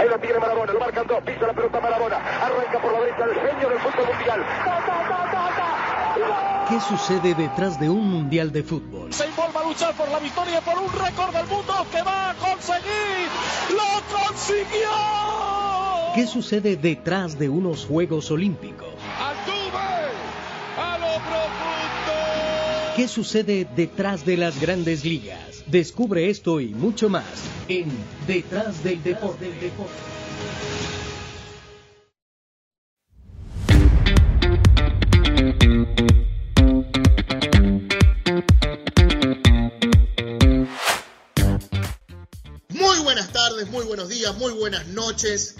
Ahí lo tiene Marabona, lo marcan dos, pisa la pelota Marabona. Arranca por la derecha el genio del fútbol mundial. ¿Qué sucede detrás de un mundial de fútbol? Se informa a luchar por la victoria, por un récord del mundo que va a conseguir. ¡Lo consiguió! ¿Qué sucede detrás de unos Juegos Olímpicos? ¡A lo profundo! ¿Qué sucede detrás de las grandes ligas? Descubre esto y mucho más en Detrás del Deporte. Muy buenas tardes, muy buenos días, muy buenas noches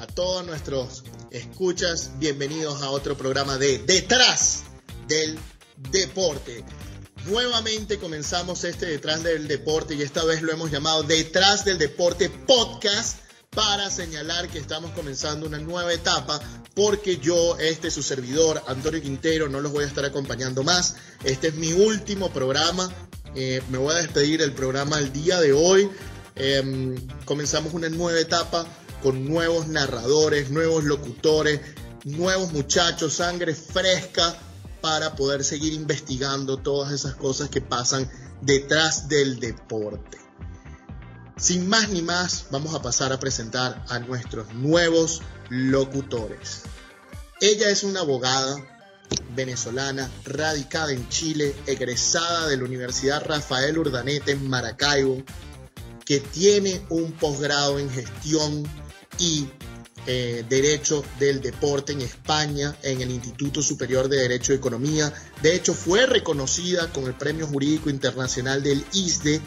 a todos nuestros escuchas. Bienvenidos a otro programa de Detrás del Deporte. Nuevamente comenzamos este Detrás del Deporte y esta vez lo hemos llamado Detrás del Deporte Podcast para señalar que estamos comenzando una nueva etapa porque yo, este su servidor, Antonio Quintero, no los voy a estar acompañando más. Este es mi último programa. Eh, me voy a despedir del programa el día de hoy. Eh, comenzamos una nueva etapa con nuevos narradores, nuevos locutores, nuevos muchachos, sangre fresca para poder seguir investigando todas esas cosas que pasan detrás del deporte. Sin más ni más, vamos a pasar a presentar a nuestros nuevos locutores. Ella es una abogada venezolana radicada en Chile, egresada de la Universidad Rafael Urdaneta en Maracaibo, que tiene un posgrado en gestión y eh, Derecho del Deporte en España, en el Instituto Superior de Derecho y Economía. De hecho, fue reconocida con el Premio Jurídico Internacional del ISDE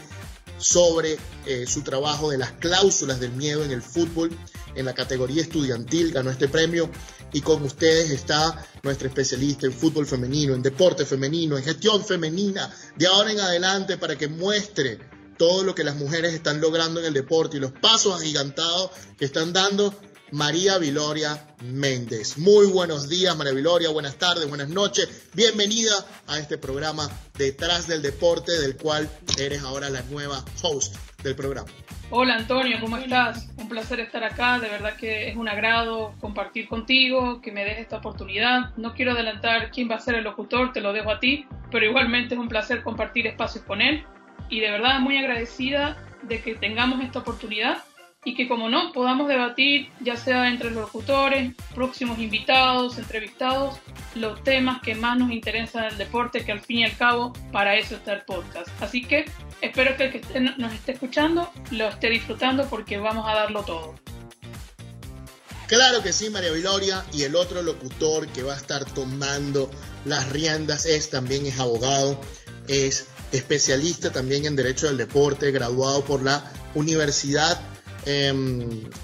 sobre eh, su trabajo de las cláusulas del miedo en el fútbol. En la categoría estudiantil ganó este premio y con ustedes está nuestra especialista en fútbol femenino, en deporte femenino, en gestión femenina, de ahora en adelante para que muestre todo lo que las mujeres están logrando en el deporte y los pasos agigantados que están dando María Viloria Méndez. Muy buenos días, María Viloria, buenas tardes, buenas noches. Bienvenida a este programa Detrás del Deporte, del cual eres ahora la nueva host del programa. Hola Antonio, ¿cómo estás? Un placer estar acá, de verdad que es un agrado compartir contigo, que me des esta oportunidad. No quiero adelantar quién va a ser el locutor, te lo dejo a ti, pero igualmente es un placer compartir espacios con él y de verdad muy agradecida de que tengamos esta oportunidad y que como no podamos debatir ya sea entre los locutores, próximos invitados, entrevistados, los temas que más nos interesan del deporte, que al fin y al cabo para eso está el podcast. Así que espero que el que nos esté escuchando lo esté disfrutando porque vamos a darlo todo. Claro que sí, María Viloria, y el otro locutor que va a estar tomando las riendas es también es abogado, es especialista también en Derecho del Deporte, graduado por la Universidad eh,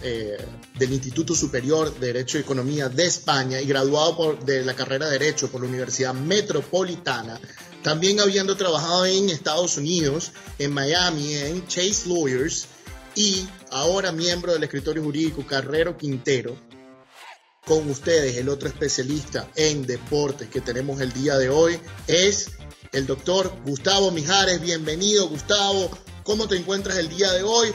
eh, del Instituto Superior de Derecho y Economía de España y graduado por, de la carrera de Derecho por la Universidad Metropolitana, también habiendo trabajado en Estados Unidos, en Miami, en Chase Lawyers y ahora miembro del escritorio jurídico Carrero Quintero. Con ustedes, el otro especialista en deportes que tenemos el día de hoy es el doctor Gustavo Mijares. Bienvenido, Gustavo. ¿Cómo te encuentras el día de hoy?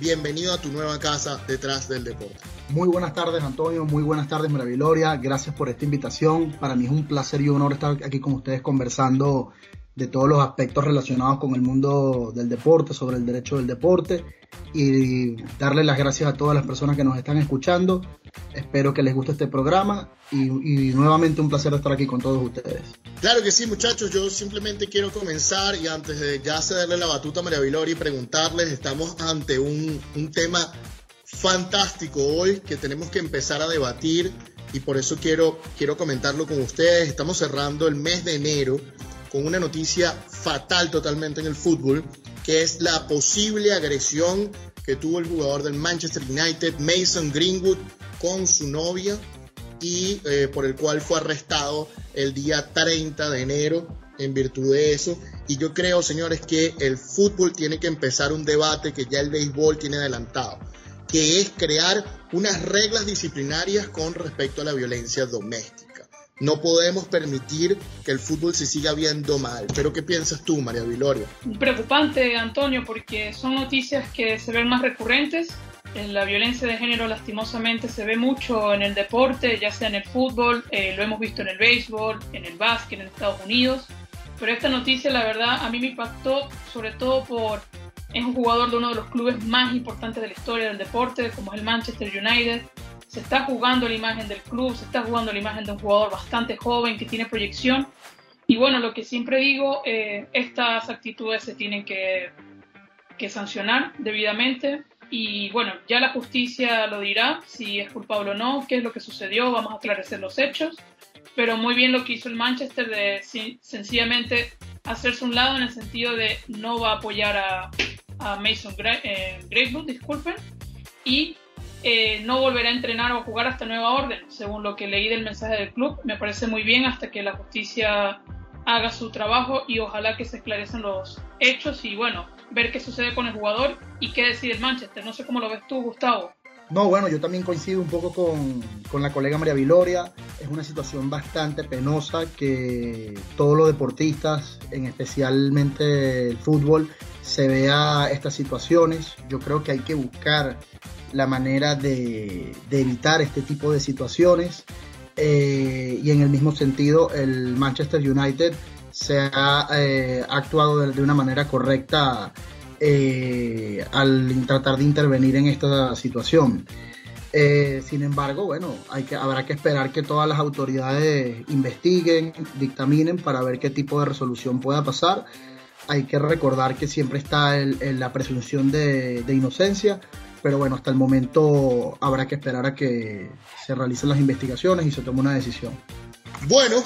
Bienvenido a tu nueva casa detrás del deporte. Muy buenas tardes, Antonio. Muy buenas tardes, Maraviloria. Gracias por esta invitación. Para mí es un placer y un honor estar aquí con ustedes conversando de todos los aspectos relacionados con el mundo del deporte, sobre el derecho del deporte y darle las gracias a todas las personas que nos están escuchando. Espero que les guste este programa y, nuevamente un placer estar aquí con todos ustedes. Claro que sí, muchachos. Yo simplemente quiero comenzar y antes de ya cederle la batuta a María Vilori y preguntarles, estamos ante un, un tema fantástico hoy que tenemos que empezar a debatir y por eso quiero, quiero comentarlo con ustedes. Estamos cerrando el mes de enero con una noticia fatal totalmente en el fútbol, que es la posible agresión que tuvo el jugador del Manchester United, Mason Greenwood, con su novia y eh, por el cual fue arrestado el día 30 de enero en virtud de eso. Y yo creo, señores, que el fútbol tiene que empezar un debate que ya el béisbol tiene adelantado, que es crear unas reglas disciplinarias con respecto a la violencia doméstica. No podemos permitir que el fútbol se siga viendo mal. Pero ¿qué piensas tú, María Viloria? Preocupante, Antonio, porque son noticias que se ven más recurrentes La violencia de género lastimosamente se ve mucho en el deporte, ya sea en el fútbol, eh, lo hemos visto en el béisbol, en el básquet en Estados Unidos. Pero esta noticia, la verdad, a mí me impactó sobre todo por... Es un jugador de uno de los clubes más importantes de la historia del deporte, como es el Manchester United. Se está jugando la imagen del club, se está jugando la imagen de un jugador bastante joven que tiene proyección. Y bueno, lo que siempre digo, eh, estas actitudes se tienen que, que sancionar debidamente. Y bueno, ya la justicia lo dirá si es culpable o no, qué es lo que sucedió, vamos a aclarecer los hechos pero muy bien lo que hizo el Manchester de sencillamente hacerse un lado en el sentido de no va a apoyar a, Mason eh, disculpen, y eh, no volverá a entrenar o a jugar hasta nueva orden, según lo que leí del mensaje del club. Me parece muy bien hasta que la justicia haga su trabajo y ojalá que se esclarecen los hechos y bueno, ver qué sucede con el jugador y qué decide el Manchester. No sé cómo lo ves tú, Gustavo. No, bueno, yo también coincido un poco con, la colega María Viloria. Es una situación bastante penosa que todos los deportistas, en especialmente el fútbol, se vea estas situaciones. Yo creo que hay que buscar la manera de, evitar este tipo de situaciones. Eh, y en el mismo sentido, el Manchester United se ha eh, actuado de, una manera correcta eh, al tratar de intervenir en esta situación. Eh, sin embargo, bueno, hay que, habrá que esperar que todas las autoridades investiguen, dictaminen para ver qué tipo de resolución pueda pasar. Hay que recordar que siempre está la presunción de, de inocencia, pero bueno, hasta el momento habrá que esperar a que se realicen las investigaciones y se tome una decisión. Bueno,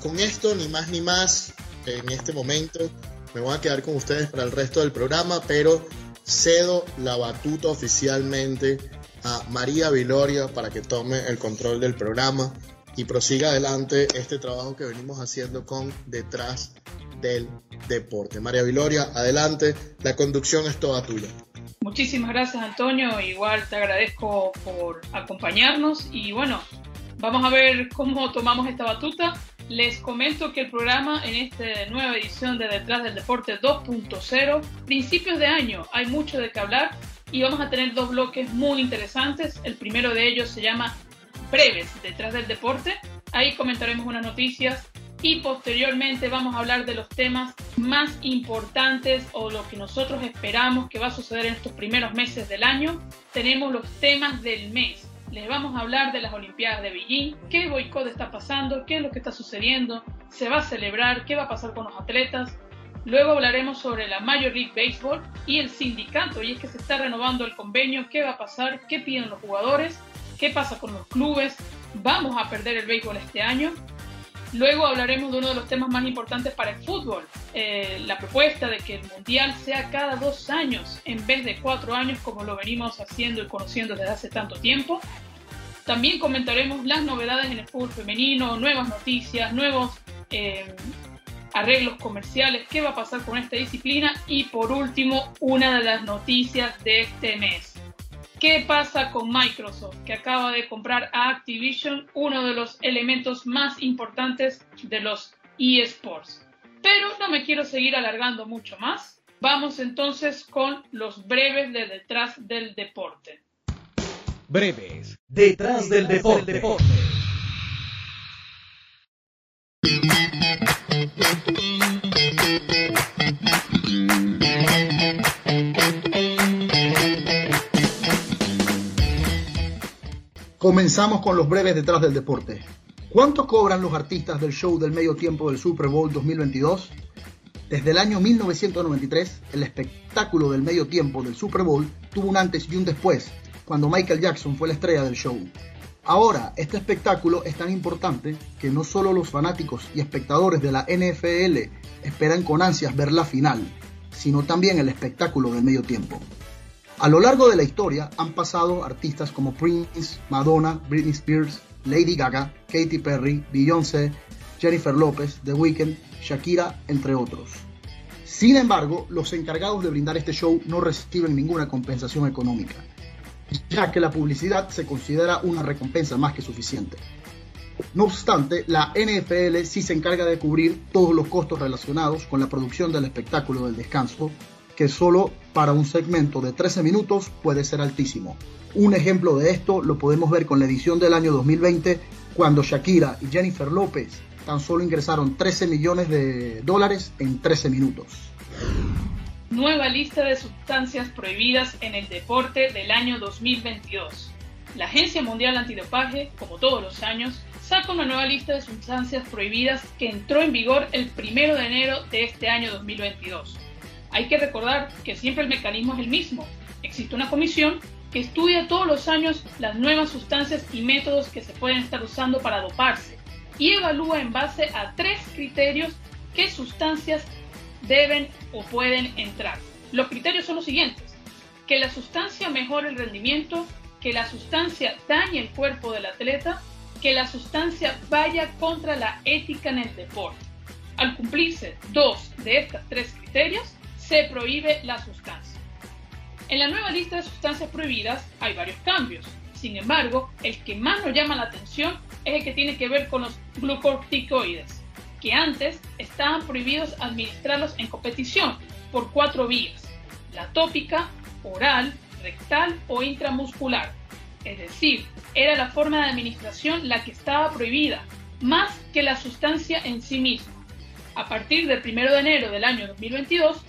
con esto ni más ni más en este momento me voy a quedar con ustedes para el resto del programa, pero cedo la batuta oficialmente a María Viloria para que tome el control del programa y prosiga adelante este trabajo que venimos haciendo con Detrás del Deporte. María Viloria, adelante, la conducción es toda tuya. Muchísimas gracias Antonio, igual te agradezco por acompañarnos y bueno, vamos a ver cómo tomamos esta batuta. Les comento que el programa en esta nueva edición de Detrás del Deporte 2.0, principios de año, hay mucho de qué hablar y vamos a tener dos bloques muy interesantes. El primero de ellos se llama Breves Detrás del Deporte. Ahí comentaremos unas noticias y posteriormente vamos a hablar de los temas más importantes o lo que nosotros esperamos que va a suceder en estos primeros meses del año. Tenemos los temas del mes les vamos a hablar de las Olimpiadas de Beijing, qué boicot está pasando, qué es lo que está sucediendo, se va a celebrar, qué va a pasar con los atletas. Luego hablaremos sobre la Major League Baseball y el sindicato, y es que se está renovando el convenio, qué va a pasar, qué piden los jugadores, qué pasa con los clubes, vamos a perder el béisbol este año. Luego hablaremos de uno de los temas más importantes para el fútbol, eh, la propuesta de que el Mundial sea cada dos años en vez de cuatro años como lo venimos haciendo y conociendo desde hace tanto tiempo. También comentaremos las novedades en el fútbol femenino, nuevas noticias, nuevos eh, arreglos comerciales, qué va a pasar con esta disciplina y por último una de las noticias de este mes ¿Qué pasa con Microsoft, que acaba de comprar a Activision, uno de los elementos más importantes de los eSports? Pero no me quiero seguir alargando mucho más. Vamos entonces con los breves de detrás del deporte. Breves, detrás del deporte. Comenzamos con los breves detrás del deporte. ¿Cuánto cobran los artistas del show del medio tiempo del Super Bowl 2022? Desde el año 1993, el espectáculo del medio tiempo del Super Bowl tuvo un antes y un después, cuando Michael Jackson fue la estrella del show. Ahora, este espectáculo es tan importante que no solo los fanáticos y espectadores de la NFL esperan con ansias ver la final, sino también el espectáculo del medio tiempo. A lo largo de la historia han pasado artistas como Prince, Madonna, Britney Spears, Lady Gaga, Katy Perry, Beyoncé, Jennifer Lopez, The Weeknd, Shakira, entre otros. Sin embargo, los encargados de brindar este show no reciben ninguna compensación económica, ya que la publicidad se considera una recompensa más que suficiente. No obstante, la NFL sí se encarga de cubrir todos los costos relacionados con la producción del espectáculo del descanso, que solo para un segmento de 13 minutos puede ser altísimo. Un ejemplo de esto lo podemos ver con la edición del año 2020 cuando Shakira y Jennifer López tan solo ingresaron 13 millones de dólares en 13 minutos. Nueva lista de sustancias prohibidas en el deporte del año 2022. La Agencia Mundial Antidopaje, como todos los años, saca una nueva lista de sustancias prohibidas que entró en vigor el 1 de enero de este año 2022. Hay que recordar que siempre el mecanismo es el mismo. Existe una comisión que estudia todos los años las nuevas sustancias y métodos que se pueden estar usando para doparse y evalúa en base a tres criterios qué sustancias deben o pueden entrar. Los criterios son los siguientes. Que la sustancia mejore el rendimiento, que la sustancia dañe el cuerpo del atleta, que la sustancia vaya contra la ética en el deporte. Al cumplirse dos de estos tres criterios, se prohíbe la sustancia. En la nueva lista de sustancias prohibidas hay varios cambios. Sin embargo, el que más nos llama la atención es el que tiene que ver con los glucorticoides, que antes estaban prohibidos administrarlos en competición por cuatro vías, la tópica, oral, rectal o intramuscular. Es decir, era la forma de administración la que estaba prohibida, más que la sustancia en sí misma. A partir del 1 de enero del año 2022,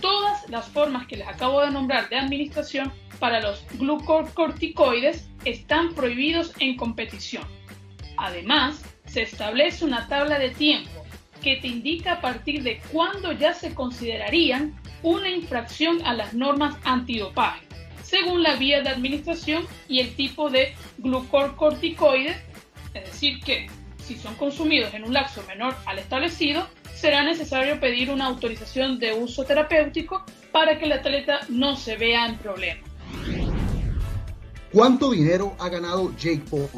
todas las formas que les acabo de nombrar de administración para los glucocorticoides están prohibidos en competición. Además, se establece una tabla de tiempo que te indica a partir de cuándo ya se considerarían una infracción a las normas antidopaje, según la vía de administración y el tipo de glucocorticoide, es decir, que si son consumidos en un lapso menor al establecido, será necesario pedir una autorización de uso terapéutico para que el atleta no se vea en problema. ¿Cuánto dinero ha ganado Jake Paul?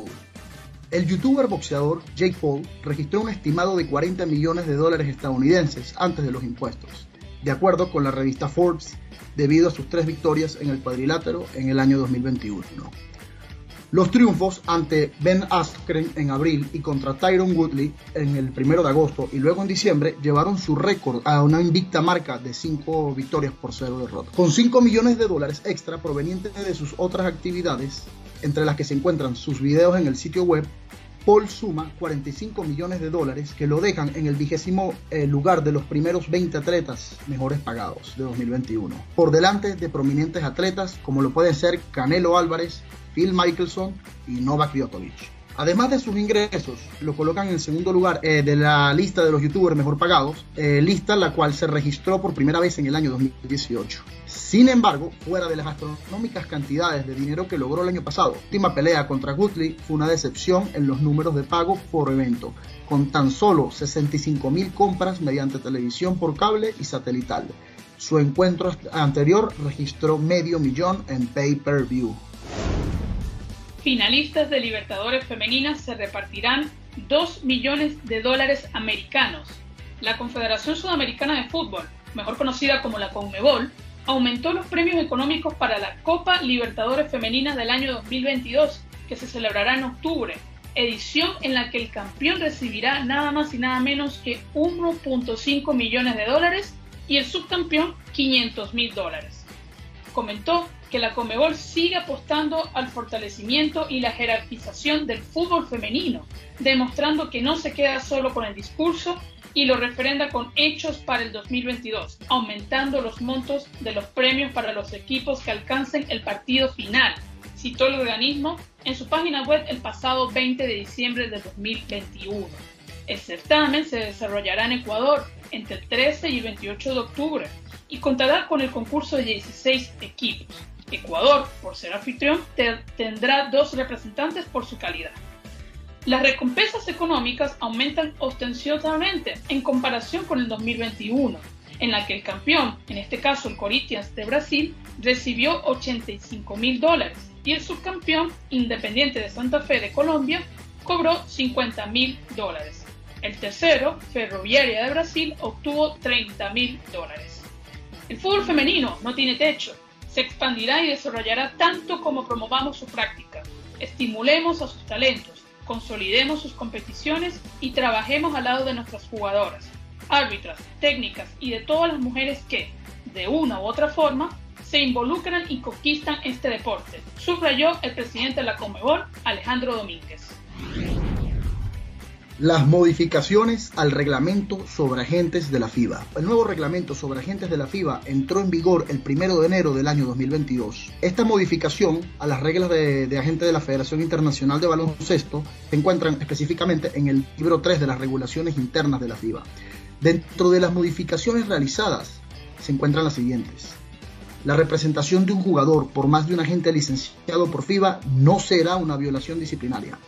El youtuber boxeador Jake Paul registró un estimado de 40 millones de dólares estadounidenses antes de los impuestos, de acuerdo con la revista Forbes, debido a sus tres victorias en el cuadrilátero en el año 2021. Los triunfos ante Ben Askren en abril y contra Tyron Woodley en el 1 de agosto y luego en diciembre llevaron su récord a una invicta marca de 5 victorias por 0 derrotas. Con 5 millones de dólares extra provenientes de sus otras actividades, entre las que se encuentran sus videos en el sitio web, Paul suma 45 millones de dólares que lo dejan en el vigésimo eh, lugar de los primeros 20 atletas mejores pagados de 2021, por delante de prominentes atletas como lo pueden ser Canelo Álvarez, Phil Michelson y Novak Djokovic. Además de sus ingresos, lo colocan en segundo lugar eh, de la lista de los youtubers mejor pagados, eh, lista la cual se registró por primera vez en el año 2018. Sin embargo, fuera de las astronómicas cantidades de dinero que logró el año pasado, la última pelea contra Woodley fue una decepción en los números de pago por evento, con tan solo 65 mil compras mediante televisión por cable y satelital. Su encuentro anterior registró medio millón en pay-per-view finalistas de Libertadores Femeninas se repartirán 2 millones de dólares americanos. La Confederación Sudamericana de Fútbol, mejor conocida como la CONMEBOL, aumentó los premios económicos para la Copa Libertadores Femeninas del año 2022, que se celebrará en octubre, edición en la que el campeón recibirá nada más y nada menos que 1.5 millones de dólares y el subcampeón 500 mil dólares. Comentó que la Comebol sigue apostando al fortalecimiento y la jerarquización del fútbol femenino, demostrando que no se queda solo con el discurso y lo refrenda con hechos para el 2022, aumentando los montos de los premios para los equipos que alcancen el partido final, citó el organismo en su página web el pasado 20 de diciembre de 2021. El certamen se desarrollará en Ecuador entre el 13 y el 28 de octubre y contará con el concurso de 16 equipos. Ecuador, por ser anfitrión, tendrá dos representantes por su calidad. Las recompensas económicas aumentan ostensivamente en comparación con el 2021, en la que el campeón, en este caso el Corinthians de Brasil, recibió 85 mil dólares y el subcampeón, Independiente de Santa Fe de Colombia, cobró 50 mil dólares. El tercero, Ferroviaria de Brasil, obtuvo 30 mil dólares. El fútbol femenino no tiene techo se expandirá y desarrollará tanto como promovamos su práctica. Estimulemos a sus talentos, consolidemos sus competiciones y trabajemos al lado de nuestras jugadoras, árbitras, técnicas y de todas las mujeres que, de una u otra forma, se involucran y conquistan este deporte, subrayó el presidente de la Conmebol, Alejandro Domínguez. Las modificaciones al reglamento sobre agentes de la FIBA. El nuevo reglamento sobre agentes de la FIBA entró en vigor el 1 de enero del año 2022. Esta modificación a las reglas de, de agentes de la Federación Internacional de Baloncesto se encuentran específicamente en el libro 3 de las regulaciones internas de la FIBA. Dentro de las modificaciones realizadas se encuentran las siguientes. La representación de un jugador por más de un agente licenciado por FIBA no será una violación disciplinaria.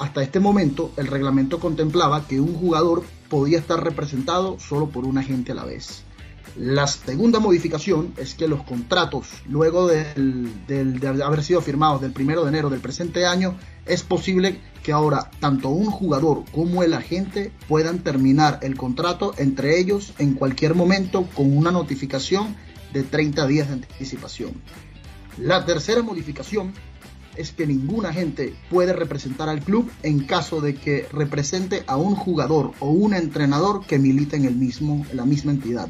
Hasta este momento, el reglamento contemplaba que un jugador podía estar representado solo por un agente a la vez. La segunda modificación es que los contratos, luego de haber sido firmados del 1 de enero del presente año, es posible que ahora tanto un jugador como el agente puedan terminar el contrato entre ellos en cualquier momento con una notificación de 30 días de anticipación. La tercera modificación es que ningún agente puede representar al club en caso de que represente a un jugador o un entrenador que milita en, el mismo, la misma entidad.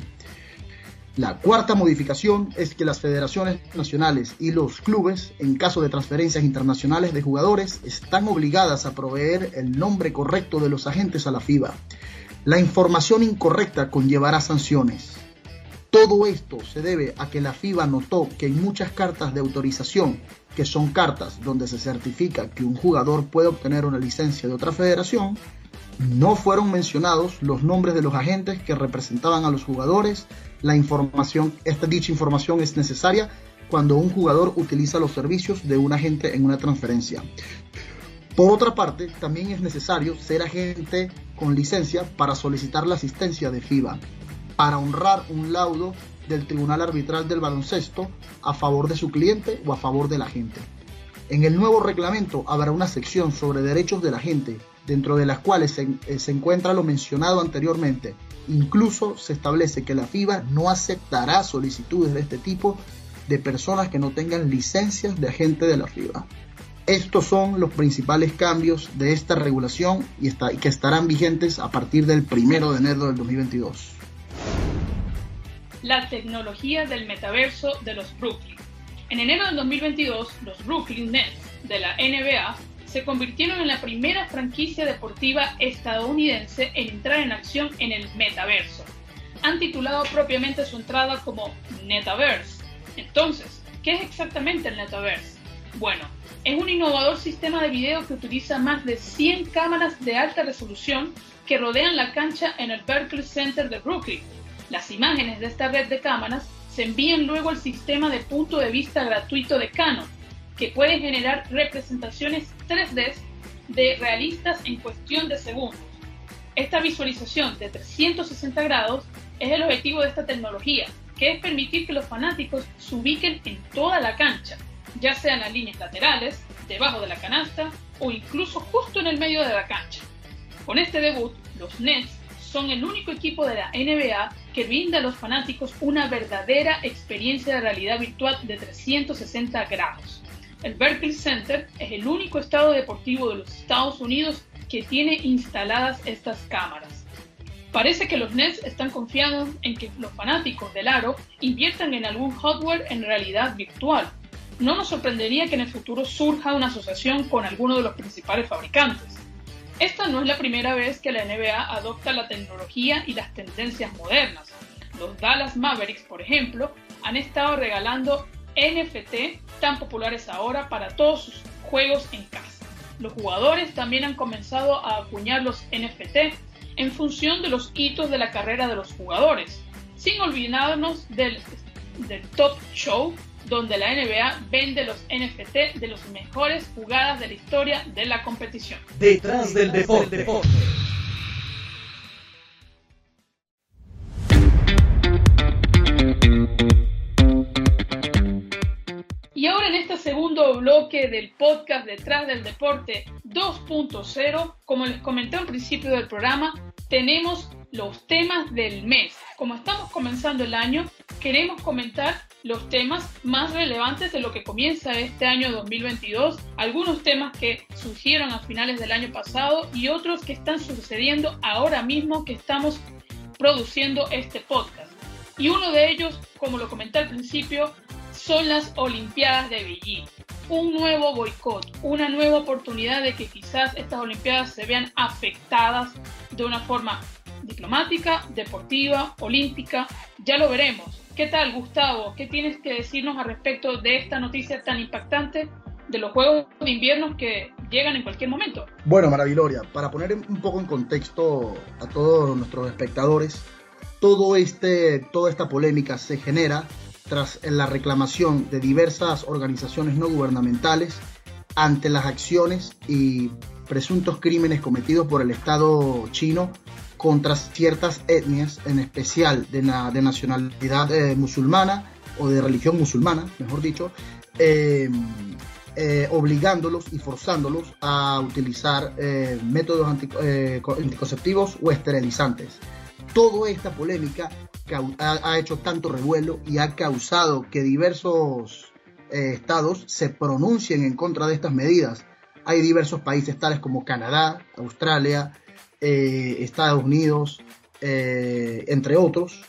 La cuarta modificación es que las federaciones nacionales y los clubes, en caso de transferencias internacionales de jugadores, están obligadas a proveer el nombre correcto de los agentes a la FIBA. La información incorrecta conllevará sanciones. Todo esto se debe a que la FIBA notó que en muchas cartas de autorización, que son cartas donde se certifica que un jugador puede obtener una licencia de otra federación, no fueron mencionados los nombres de los agentes que representaban a los jugadores. La información, esta dicha información es necesaria cuando un jugador utiliza los servicios de un agente en una transferencia. Por otra parte, también es necesario ser agente con licencia para solicitar la asistencia de FIBA para honrar un laudo del Tribunal Arbitral del Baloncesto a favor de su cliente o a favor de la gente. En el nuevo reglamento habrá una sección sobre derechos de la gente, dentro de las cuales se, eh, encuentra lo mencionado anteriormente. Incluso se establece que la FIBA no aceptará solicitudes de este tipo de personas que no tengan licencias de agente de la FIBA. Estos son los principales cambios de esta regulación y que estarán vigentes a partir del 1 de enero del 2022 la tecnología del metaverso de los Brooklyn. En enero del 2022, los Brooklyn Nets de la NBA se convirtieron en la primera franquicia deportiva estadounidense en entrar en acción en el metaverso. Han titulado propiamente su entrada como Netaverse. Entonces, ¿qué es exactamente el Netaverse? Bueno, es un innovador sistema de video que utiliza más de 100 cámaras de alta resolución que rodean la cancha en el Berkeley Center de Brooklyn las imágenes de esta red de cámaras se envían luego al sistema de punto de vista gratuito de Canon, que puede generar representaciones 3D de realistas en cuestión de segundos. Esta visualización de 360 grados es el objetivo de esta tecnología, que es permitir que los fanáticos se ubiquen en toda la cancha, ya sea en las líneas laterales, debajo de la canasta o incluso justo en el medio de la cancha. Con este debut, los Nets son el único equipo de la NBA que brinda a los fanáticos una verdadera experiencia de realidad virtual de 360 grados. El Berkeley Center es el único estado deportivo de los Estados Unidos que tiene instaladas estas cámaras. Parece que los Nets están confiados en que los fanáticos del aro inviertan en algún hardware en realidad virtual. No nos sorprendería que en el futuro surja una asociación con alguno de los principales fabricantes. Esta no es la primera vez que la NBA adopta la tecnología y las tendencias modernas. Los Dallas Mavericks, por ejemplo, han estado regalando NFT tan populares ahora para todos sus juegos en casa. Los jugadores también han comenzado a acuñar los NFT en función de los hitos de la carrera de los jugadores, sin olvidarnos del, del Top Show donde la NBA vende los NFT de las mejores jugadas de la historia de la competición. Detrás del deporte. Y ahora en este segundo bloque del podcast Detrás del Deporte 2.0, como les comenté al principio del programa, tenemos los temas del mes. Como estamos comenzando el año, queremos comentar los temas más relevantes de lo que comienza este año 2022, algunos temas que surgieron a finales del año pasado y otros que están sucediendo ahora mismo que estamos produciendo este podcast. Y uno de ellos, como lo comenté al principio, son las Olimpiadas de Beijing. Un nuevo boicot, una nueva oportunidad de que quizás estas Olimpiadas se vean afectadas de una forma diplomática, deportiva, olímpica. Ya lo veremos. ¿Qué tal, Gustavo? ¿Qué tienes que decirnos al respecto de esta noticia tan impactante de los Juegos de Invierno que llegan en cualquier momento? Bueno, Maraviloria, para poner un poco en contexto a todos nuestros espectadores, todo este, toda esta polémica se genera tras la reclamación de diversas organizaciones no gubernamentales ante las acciones y presuntos crímenes cometidos por el Estado chino contra ciertas etnias, en especial de, nacionalidad eh, musulmana o de religión musulmana, mejor dicho, em, eh, obligándolos y forzándolos a utilizar eh, métodos anticonceptivos o esterilizantes. Toda esta polémica ha, hecho tanto revuelo y ha causado que diversos estados se pronuncien en contra de estas medidas. Hay diversos países tales como Canadá, Australia, eh, Estados Unidos, eh, entre otros,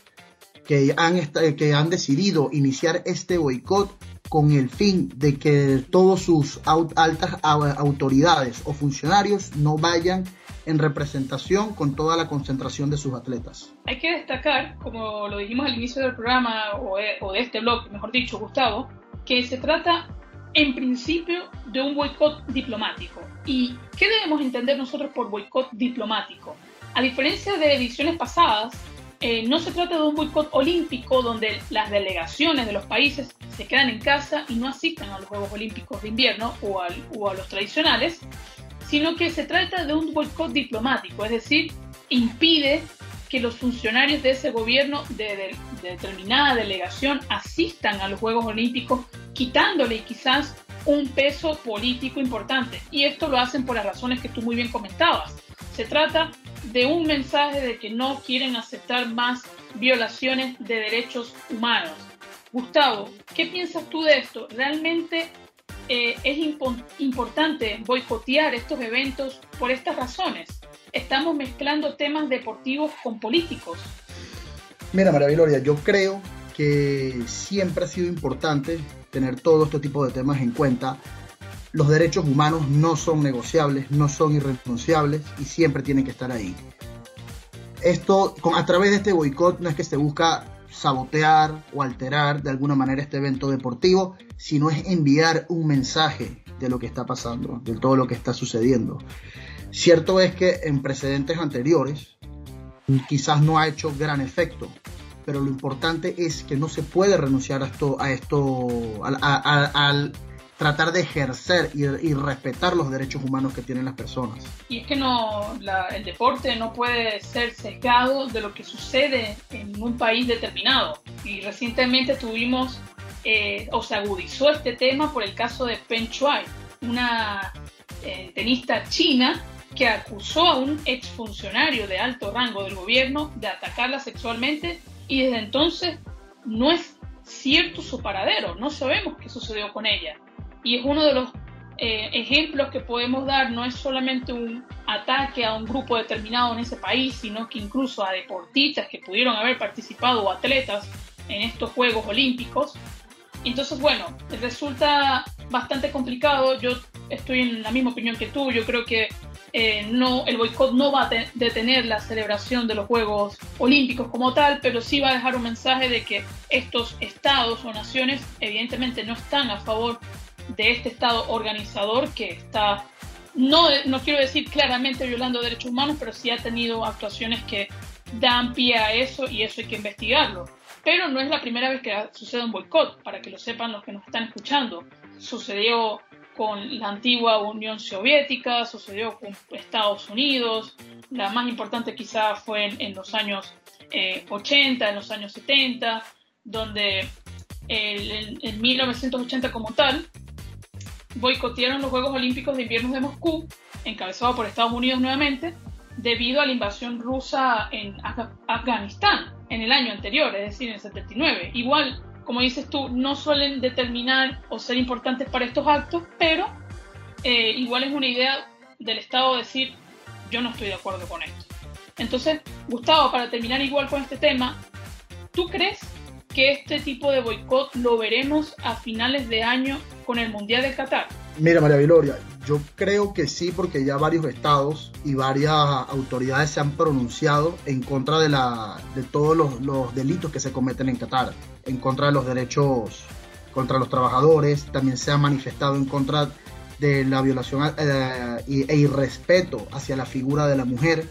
que han, que han decidido iniciar este boicot con el fin de que todos sus altas autoridades o funcionarios no vayan en representación con toda la concentración de sus atletas. Hay que destacar, como lo dijimos al inicio del programa o de, o de este blog, mejor dicho, Gustavo, que se trata en principio de un boicot diplomático. ¿Y qué debemos entender nosotros por boicot diplomático? A diferencia de ediciones pasadas, eh, no se trata de un boicot olímpico donde las delegaciones de los países se quedan en casa y no asistan a los Juegos Olímpicos de invierno o, o a los tradicionales, sino que se trata de un boicot diplomático, es decir, impide que los funcionarios de ese gobierno de, determinada delegación asistan a los Juegos Olímpicos, quitándole quizás un peso político importante. Y esto lo hacen por las razones que tú muy bien comentabas. Se trata de un mensaje de que no quieren aceptar más violaciones de derechos humanos. Gustavo, ¿qué piensas tú de esto? ¿Realmente eh, es importante boicotear estos eventos por estas razones? estamos mezclando temas deportivos con políticos. Mira, María Viloria, yo creo que siempre ha sido importante tener todo este tipo de temas en cuenta. Los derechos humanos no son negociables, no son irrenunciables y siempre tienen que estar ahí. Esto, a través de este boicot, no es que se busca sabotear o alterar de alguna manera este evento deportivo, sino es enviar un mensaje de lo que está pasando, de todo lo que está sucediendo. Cierto es que en precedentes anteriores quizás no ha hecho gran efecto, pero lo importante es que no se puede renunciar a esto, a esto al, tratar de ejercer y, respetar los derechos humanos que tienen las personas. Y es que no, el deporte no puede ser sesgado de lo que sucede en un país determinado. Y recientemente tuvimos, eh, o se agudizó este tema por el caso de Peng Shuai, una eh, tenista china que acusó a un exfuncionario de alto rango del gobierno de atacarla sexualmente y desde entonces no es cierto su paradero, no sabemos qué sucedió con ella. Y es uno de los eh, ejemplos que podemos dar, no es solamente un ataque a un grupo determinado en ese país, sino que incluso a deportistas que pudieron haber participado o atletas en estos Juegos Olímpicos. Entonces, bueno, resulta bastante complicado. Yo estoy en la misma opinión que tú. Yo creo que eh, no, el boicot no va a detener la celebración de los Juegos Olímpicos como tal, pero sí va a dejar un mensaje de que estos estados o naciones evidentemente no están a favor de este estado organizador que está, no, no quiero decir claramente violando derechos humanos, pero sí ha tenido actuaciones que dan pie a eso y eso hay que investigarlo. Pero no es la primera vez que sucede un boicot, para que lo sepan los que nos están escuchando. Sucedió con la antigua Unión Soviética, sucedió con Estados Unidos, la más importante quizá fue en, los años 80, eh, en los años 70, donde en 1980 como tal boicotearon los Juegos Olímpicos de Invierno de Moscú, encabezado por Estados Unidos nuevamente, debido a la invasión rusa en Afganistán en el año anterior, es decir, en el 79. Igual como dices tú, no suelen determinar o ser importantes para estos actos, pero eh, igual es una idea del Estado decir, yo no estoy de acuerdo con esto. Entonces, Gustavo, para terminar igual con este tema, ¿Tú crees que este tipo de boicot lo veremos a finales de año con el Mundial de Qatar? Mira, María Viloria, yo creo que sí, porque ya varios estados y varias autoridades se han pronunciado en contra de, la, de todos los, los delitos que se cometen en Qatar, en contra de los derechos contra los trabajadores, también se ha manifestado en contra de la violación eh, e irrespeto hacia la figura de la mujer.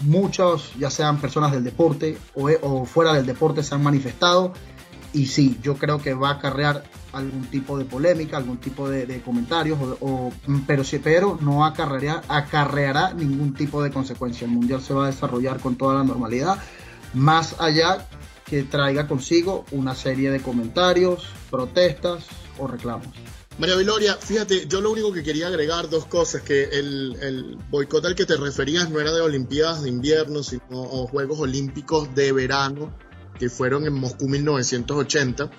Muchos, ya sean personas del deporte o, fuera del deporte, se han manifestado. Y sí, yo creo que va a acarrear algún tipo de polémica, algún tipo de, comentarios, o, pero, pero no acarreará, acarreará ningún tipo de consecuencia. El Mundial se va a desarrollar con toda la normalidad, más allá que traiga consigo una serie de comentarios, protestas o reclamos. María Viloria, fíjate, yo lo único que quería agregar dos cosas, que el, el boicot al que te referías no era de Olimpiadas de invierno, sino Juegos Olímpicos de verano, que fueron en Moscú 1980.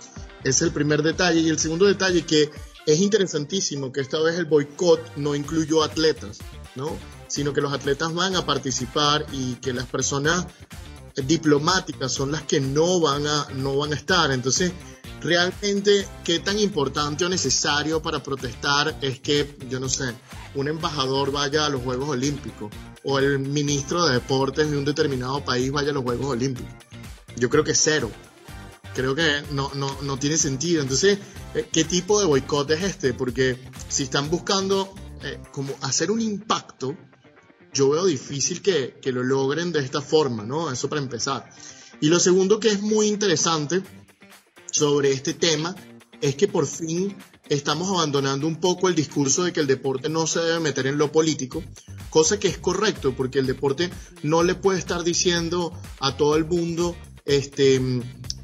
Es el primer detalle. Y el segundo detalle, que es interesantísimo, que esta vez el boicot no incluyó atletas, ¿no? Sino que los atletas van a participar y que las personas diplomáticas son las que no van a, no van a estar. Entonces, realmente qué tan importante o necesario para protestar es que, yo no sé, un embajador vaya a los Juegos Olímpicos o el ministro de Deportes de un determinado país vaya a los Juegos Olímpicos. Yo creo que cero. Creo que no, no, tiene sentido. Entonces, eh, ¿qué tipo de boicot es este? Porque si están buscando eh, como hacer un impacto, yo veo difícil que, que lo logren de esta forma, ¿no? Eso para empezar. Y lo segundo que es muy interesante sobre este tema es que por fin estamos abandonando un poco el discurso de que el deporte no se debe meter en lo político, cosa que es correcto, porque el deporte no le puede estar diciendo a todo el mundo este,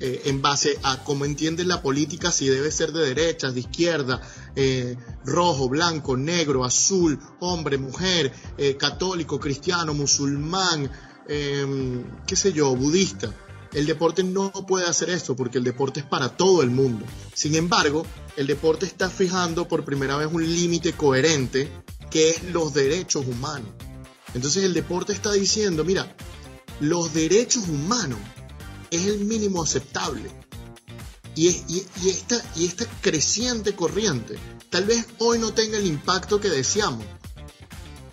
eh, en base a cómo entiende la política, si debe ser de derecha, de izquierda, eh, rojo, blanco, negro, azul, hombre, mujer, eh, católico, cristiano, musulmán, qué sé yo, budista. El deporte no puede hacer esto porque el deporte es para todo el mundo. Sin embargo, el deporte está fijando por primera vez un límite coherente que es los derechos humanos. Entonces el deporte está diciendo, mira, los derechos humanos es el mínimo aceptable. Y, esta, creciente corriente tal vez hoy no tenga el impacto que deseamos.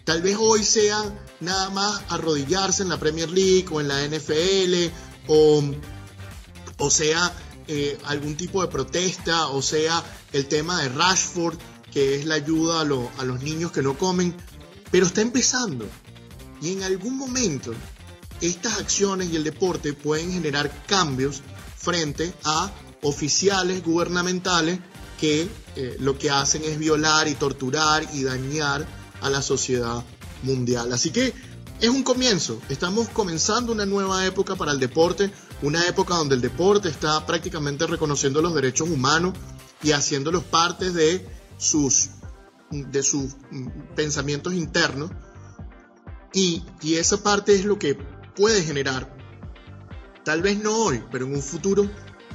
Tal vez hoy sea nada más arrodillarse en la Premier League o en la NFL o, sea eh, algún tipo de protesta, o sea el tema de Rashford, que es la ayuda a, a los niños que no comen, pero está empezando. Y en algún momento estas acciones y el deporte pueden generar cambios frente a oficiales gubernamentales que eh, lo que hacen es violar y torturar y dañar a la sociedad mundial. Así que es un comienzo. Estamos comenzando una nueva época para el deporte, una época donde el deporte está prácticamente reconociendo los derechos humanos y haciéndolos parte de sus, de sus mm, pensamientos internos. Y, y esa parte es lo que puede generar, tal vez no hoy, pero en un futuro,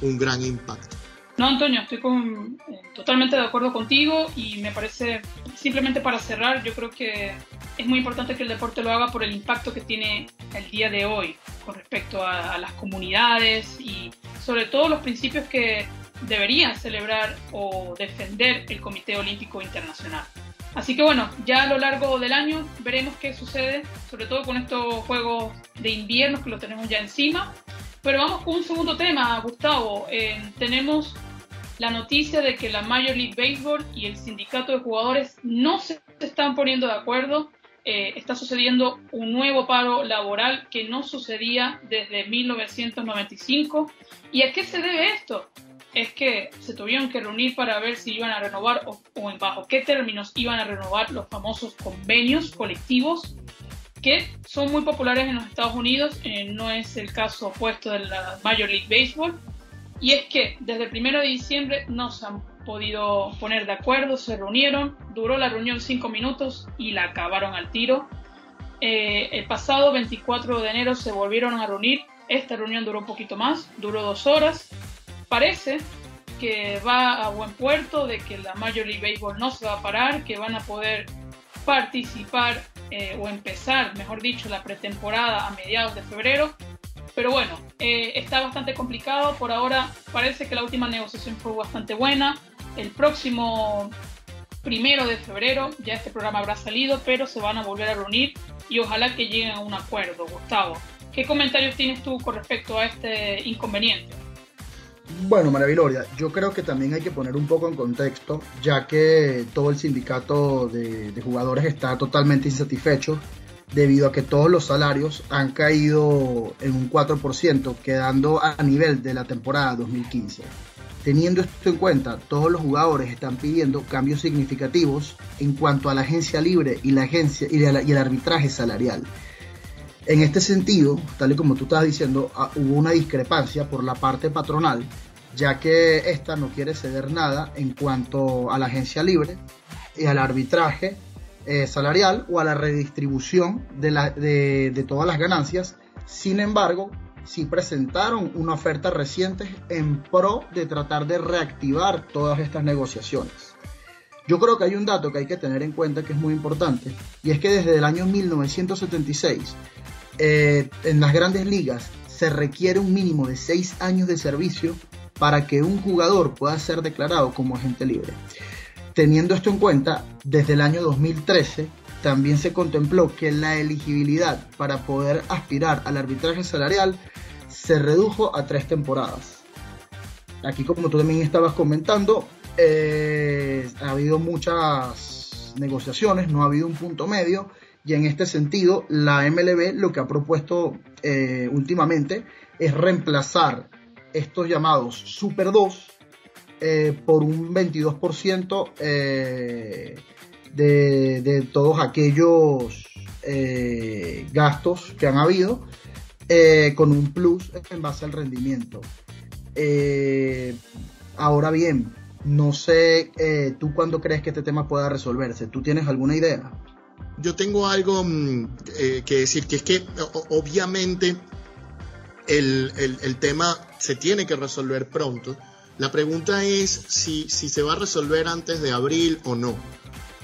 un gran impacto. No, Antonio, estoy con, eh, totalmente de acuerdo contigo y me parece, simplemente para cerrar, yo creo que es muy importante que el deporte lo haga por el impacto que tiene el día de hoy con respecto a, las comunidades y sobre todo los principios que debería celebrar o defender el Comité Olímpico Internacional. Así que bueno, ya a lo largo del año veremos qué sucede, sobre todo con estos juegos de invierno que lo tenemos ya encima. Pero vamos con un segundo tema, Gustavo. Eh, tenemos la noticia de que la Major League Baseball y el sindicato de jugadores no se están poniendo de acuerdo. Eh, está sucediendo un nuevo paro laboral que no sucedía desde 1995. ¿Y a qué se debe esto? Es que se tuvieron que reunir para ver si iban a renovar o, en bajo qué términos iban a renovar los famosos convenios colectivos que son muy populares en los Estados Unidos. Eh, no es el caso opuesto de la Major League Baseball. Y es que desde el primero de diciembre no se han podido poner de acuerdo, se reunieron, duró la reunión cinco minutos y la acabaron al tiro. Eh, el pasado 24 de enero se volvieron a reunir, esta reunión duró un poquito más, duró dos horas. Parece que va a buen puerto, de que la Major League Baseball no se va a parar, que van a poder participar eh, o empezar, mejor dicho, la pretemporada a mediados de febrero Pero bueno, eh, está bastante complicado. Por ahora parece que la última negociación fue bastante buena. El próximo primero de febrero ya este programa habrá salido, pero se van a volver a reunir y ojalá que lleguen a un acuerdo. Gustavo, ¿qué comentarios tienes tú con respecto a este inconveniente? Bueno, Maraviloria, yo creo que también hay que poner un poco en contexto, ya que todo el sindicato de, de jugadores está totalmente insatisfecho debido a que todos los salarios han caído en un 4%, quedando a nivel de la temporada 2015. Teniendo esto en cuenta, todos los jugadores están pidiendo cambios significativos en cuanto a la agencia libre y, la agencia, y, el arbitraje salarial. En este sentido, tal y como tú estás diciendo, ah, hubo una discrepancia por la parte patronal, ya que esta no quiere ceder nada en cuanto a la agencia libre y al arbitraje eh, salarial o a la redistribución de, de, todas las ganancias. Sin embargo, sí presentaron una oferta reciente en pro de tratar de reactivar todas estas negociaciones. Yo creo que hay un dato que hay que tener en cuenta que es muy importante, y es que desde el año 1976, eh, en las grandes ligas, se requiere un mínimo de 6 años de servicio para que un jugador pueda ser declarado como agente libre. Teniendo esto en cuenta, desde el año 2013 también se contempló que la elegibilidad para poder aspirar al arbitraje salarial se redujo a tres temporadas. Aquí, como tú también estabas comentando, eh, ha habido muchas negociaciones, no ha habido un punto medio, y en este sentido, la MLB lo que ha propuesto eh, últimamente es reemplazar estos llamados Super 2 eh, por un 22% eh, de, todos aquellos gastos que han habido con un plus en base al rendimiento. ahora bien, no sé, ¿tú cuándo crees que este tema pueda resolverse? ¿Tú tienes alguna idea? Yo tengo algo mm, que decir, que es que obviamente el, el tema se tiene que resolver pronto la pregunta es si, si se va a resolver antes de abril o no.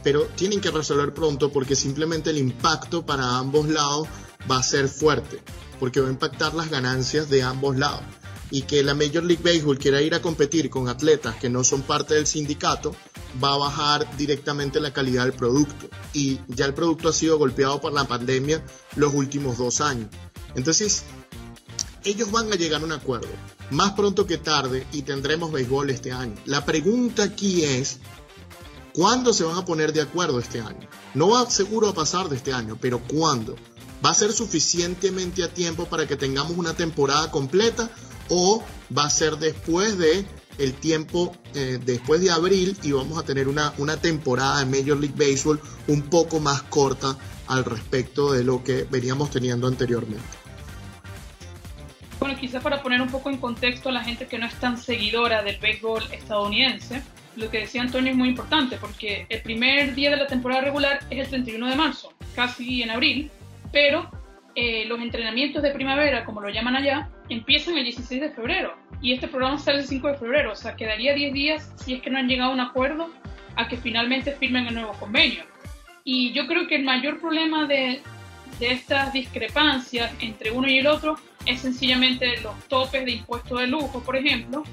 Pero tienen que resolver pronto porque simplemente el impacto para ambos lados va a ser fuerte, porque va a impactar las ganancias de ambos lados. Y que la Major League Baseball quiera ir a competir con atletas que no son parte del sindicato, va a bajar directamente la calidad del producto. Y ya el producto ha sido golpeado por la pandemia los últimos dos años. Entonces, ellos van a llegar a un acuerdo más pronto que tarde y tendremos béisbol este año. La pregunta aquí es, ¿cuándo se van a poner de acuerdo este año? No va seguro a pasar de este año, pero ¿cuándo? ¿Va a ser suficientemente a tiempo para que tengamos una temporada completa o va a ser después de el tiempo eh, después de abril y vamos a tener una, una temporada de Major League Baseball un poco más corta al respecto de lo que veníamos teniendo anteriormente? Bueno, quizás para poner un poco en contexto a la gente que no es tan seguidora del béisbol estadounidense, lo que decía Antonio es muy importante porque el primer día de la temporada regular es el 31 de marzo, casi en abril, pero eh, los entrenamientos de primavera, como lo llaman allá, empiezan el 16 de febrero y este programa sale el 5 de febrero, o sea, quedaría 10 días si es que no han llegado a un acuerdo a que finalmente firmen el nuevo convenio. Y yo creo que el mayor problema de, de estas discrepancias entre uno y el otro es sencillamente los topes de impuestos de lujo, por ejemplo,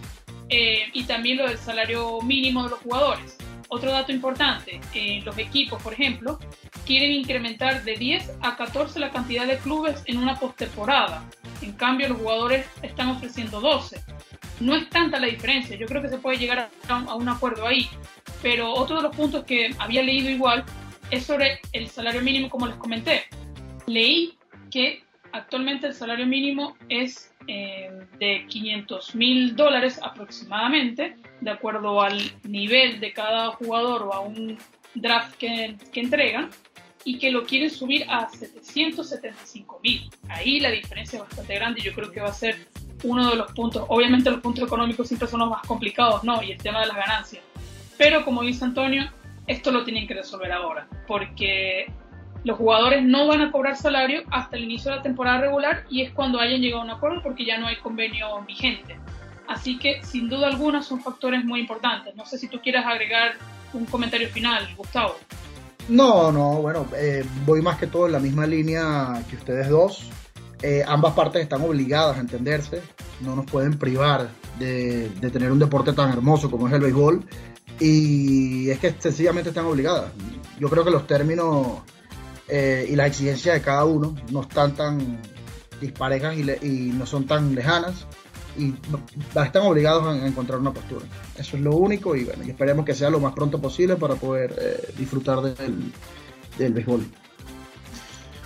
eh, y también lo del salario mínimo de los jugadores. Otro dato importante, eh, los equipos, por ejemplo, quieren incrementar de 10 a 14 la cantidad de clubes en una postemporada. En cambio, los jugadores están ofreciendo 12. No es tanta la diferencia, yo creo que se puede llegar a, un acuerdo ahí. Pero otro de los puntos que había leído igual es sobre el salario mínimo, como les comenté. Leí que Actualmente el salario mínimo es eh, de 500 mil dólares aproximadamente, de acuerdo al nivel de cada jugador o a un draft que, que entregan, y que lo quieren subir a 775 mil. Ahí la diferencia es bastante grande y yo creo que va a ser uno de los puntos. Obviamente los puntos económicos siempre son los más complicados, ¿no? Y el tema de las ganancias. Pero como dice Antonio, esto lo tienen que resolver ahora, porque los jugadores no van a cobrar salario hasta el inicio de la temporada regular y es cuando hayan llegado a un acuerdo porque ya no hay convenio vigente. Así que sin duda alguna son factores muy importantes. No sé si tú quieras agregar un comentario final, Gustavo. No, no, bueno, eh, voy más que todo en la misma línea que ustedes dos. Eh, ambas partes están obligadas a entenderse, no nos pueden privar de, tener un deporte tan hermoso como es el béisbol y es que sencillamente están obligadas. Yo creo que los términos eh, y las exigencias de cada uno no están tan disparejas y, no son tan lejanas y están obligados a, encontrar una postura. Eso es lo único y bueno, esperemos que sea lo más pronto posible para poder eh, disfrutar del, del béisbol.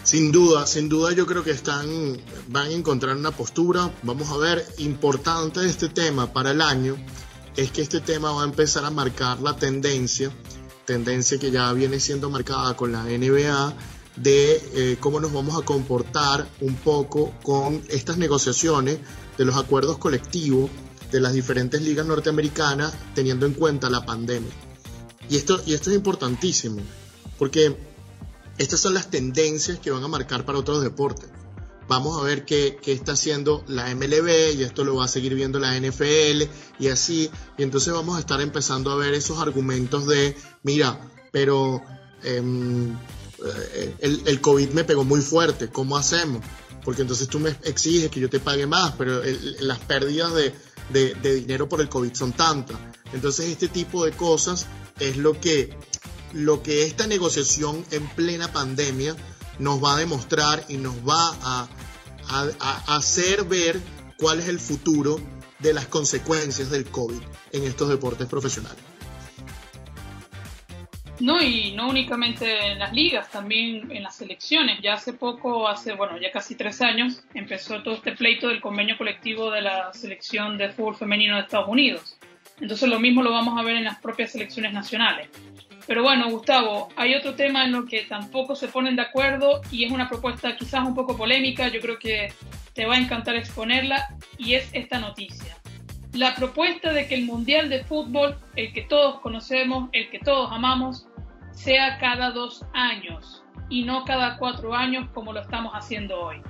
Sin duda, sin duda yo creo que están, van a encontrar una postura. Vamos a ver, importante este tema para el año es que este tema va a empezar a marcar la tendencia, tendencia que ya viene siendo marcada con la NBA, de eh, cómo nos vamos a comportar un poco con estas negociaciones de los acuerdos colectivos de las diferentes ligas norteamericanas teniendo en cuenta la pandemia. Y esto, y esto es importantísimo, porque estas son las tendencias que van a marcar para otros deportes. Vamos a ver qué, está haciendo la MLB y esto lo va a seguir viendo la NFL y así. Y entonces vamos a estar empezando a ver esos argumentos de, mira, pero em, eh, el, COVID me pegó muy fuerte, ¿cómo hacemos? Porque entonces tú me exiges que yo te pague más, pero las pérdidas de, de dinero por el COVID son tantas. Entonces este tipo de cosas es lo que lo que esta negociación en plena pandemia nos va a demostrar y nos va a, hacer ver cuál es el futuro de las consecuencias del COVID en estos deportes profesionales. No, y no únicamente en las ligas, también en las selecciones. Ya hace poco, hace, bueno, ya casi tres años, empezó todo este pleito del convenio colectivo de la selección de fútbol femenino de Estados Unidos. Entonces lo mismo lo vamos a ver en las propias selecciones nacionales. Pero bueno, Gustavo, hay otro tema en lo que tampoco se ponen de acuerdo y es una propuesta quizás un poco polémica, yo creo que te va a encantar exponerla y es esta noticia. La propuesta de que el Mundial de Fútbol, el que todos conocemos, el que todos amamos, sea cada dos años y no cada cuatro años como lo estamos haciendo hoy.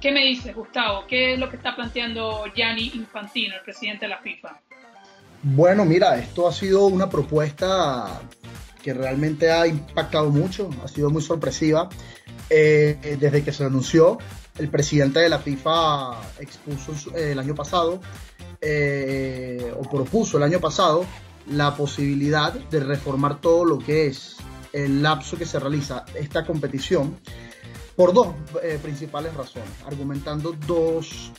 ¿Qué me dices, Gustavo? ¿Qué es lo que está planteando Gianni Infantino, el presidente de la FIFA? Bueno, mira, esto ha sido una propuesta que realmente ha impactado mucho, ha sido muy sorpresiva. Eh, desde que se anunció, el presidente de la FIFA expuso el año pasado, eh, o propuso el año pasado, la posibilidad de reformar todo lo que es el lapso que se realiza esta competición por dos eh, principales razones, argumentando dos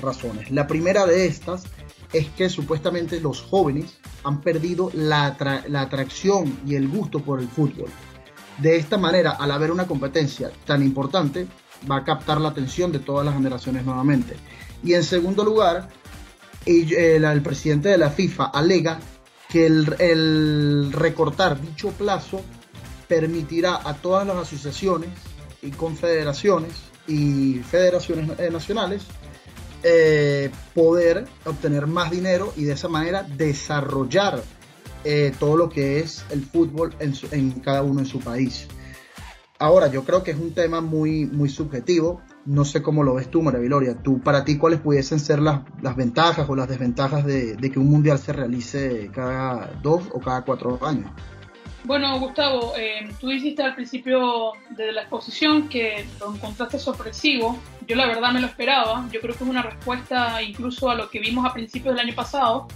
razones. La primera de estas es que supuestamente los jóvenes han perdido la, atracción y el gusto por el fútbol. De esta manera, al haber una competencia tan importante, va a captar la atención de todas las generaciones nuevamente. Y en segundo lugar, el, presidente de la FIFA alega que el, recortar dicho plazo permitirá a todas las asociaciones y confederaciones y federaciones eh, nacionales eh, poder obtener más dinero y de esa manera desarrollar eh, todo lo que es el fútbol en, cada uno en su país. Ahora, yo creo que es un tema muy, muy subjetivo. No sé cómo lo ves tú, María Viloria. Tú, para ti, ¿cuáles pudiesen ser las, ventajas o las desventajas de, de que un mundial se realice cada dos o cada cuatro años? Bueno, Gustavo, eh, tú dijiste al principio de la exposición que lo encontraste sorpresivo. Yo la verdad me lo esperaba. Yo creo que es una respuesta incluso a lo que vimos a principios del año pasado,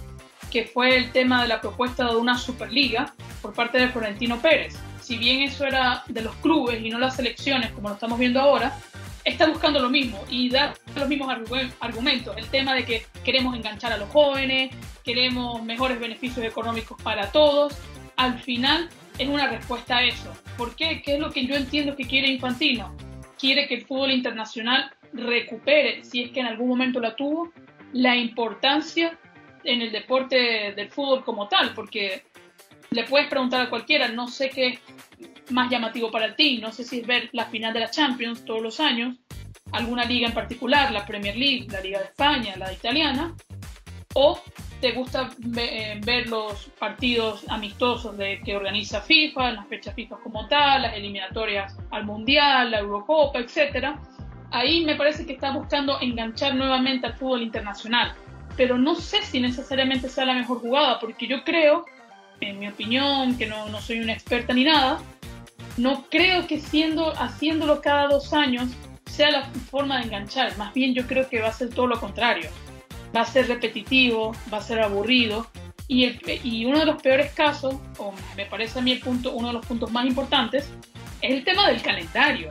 que fue el tema de la propuesta de una Superliga por parte de Florentino Pérez. Si bien eso era de los clubes y no las selecciones, como lo estamos viendo ahora, está buscando lo mismo y da los mismos argumentos. El tema de que queremos enganchar a los jóvenes, queremos mejores beneficios económicos para todos. Al final es una respuesta a eso. ¿Por qué? ¿Qué es lo que yo entiendo que quiere Infantino? Quiere que el fútbol internacional recupere, si es que en algún momento la tuvo, la importancia en el deporte del fútbol como tal, porque le puedes preguntar a cualquiera, no sé qué es más llamativo para ti, no sé si es ver la final de la Champions todos los años, alguna liga en particular, la Premier League, la Liga de España, la italiana, o te gusta eh, ver los partidos amistosos que organiza FIFA, las fechas FIFA como tal, las eliminatorias al Mundial, la Eurocopa, etc. Ahí me parece que está buscando enganchar nuevamente al fútbol internacional. Pero no sé si necesariamente sea la mejor jugada, porque yo creo, en mi opinión, que no, no soy una experta ni nada, no creo que siendo, haciéndolo cada dos años sea la forma de enganchar, más bien yo creo que va a ser todo lo contrario. Va a ser repetitivo, va a ser aburrido y, y uno de los peores casos, o me parece a mí el punto, uno de los puntos más importantes, es el tema del calendario.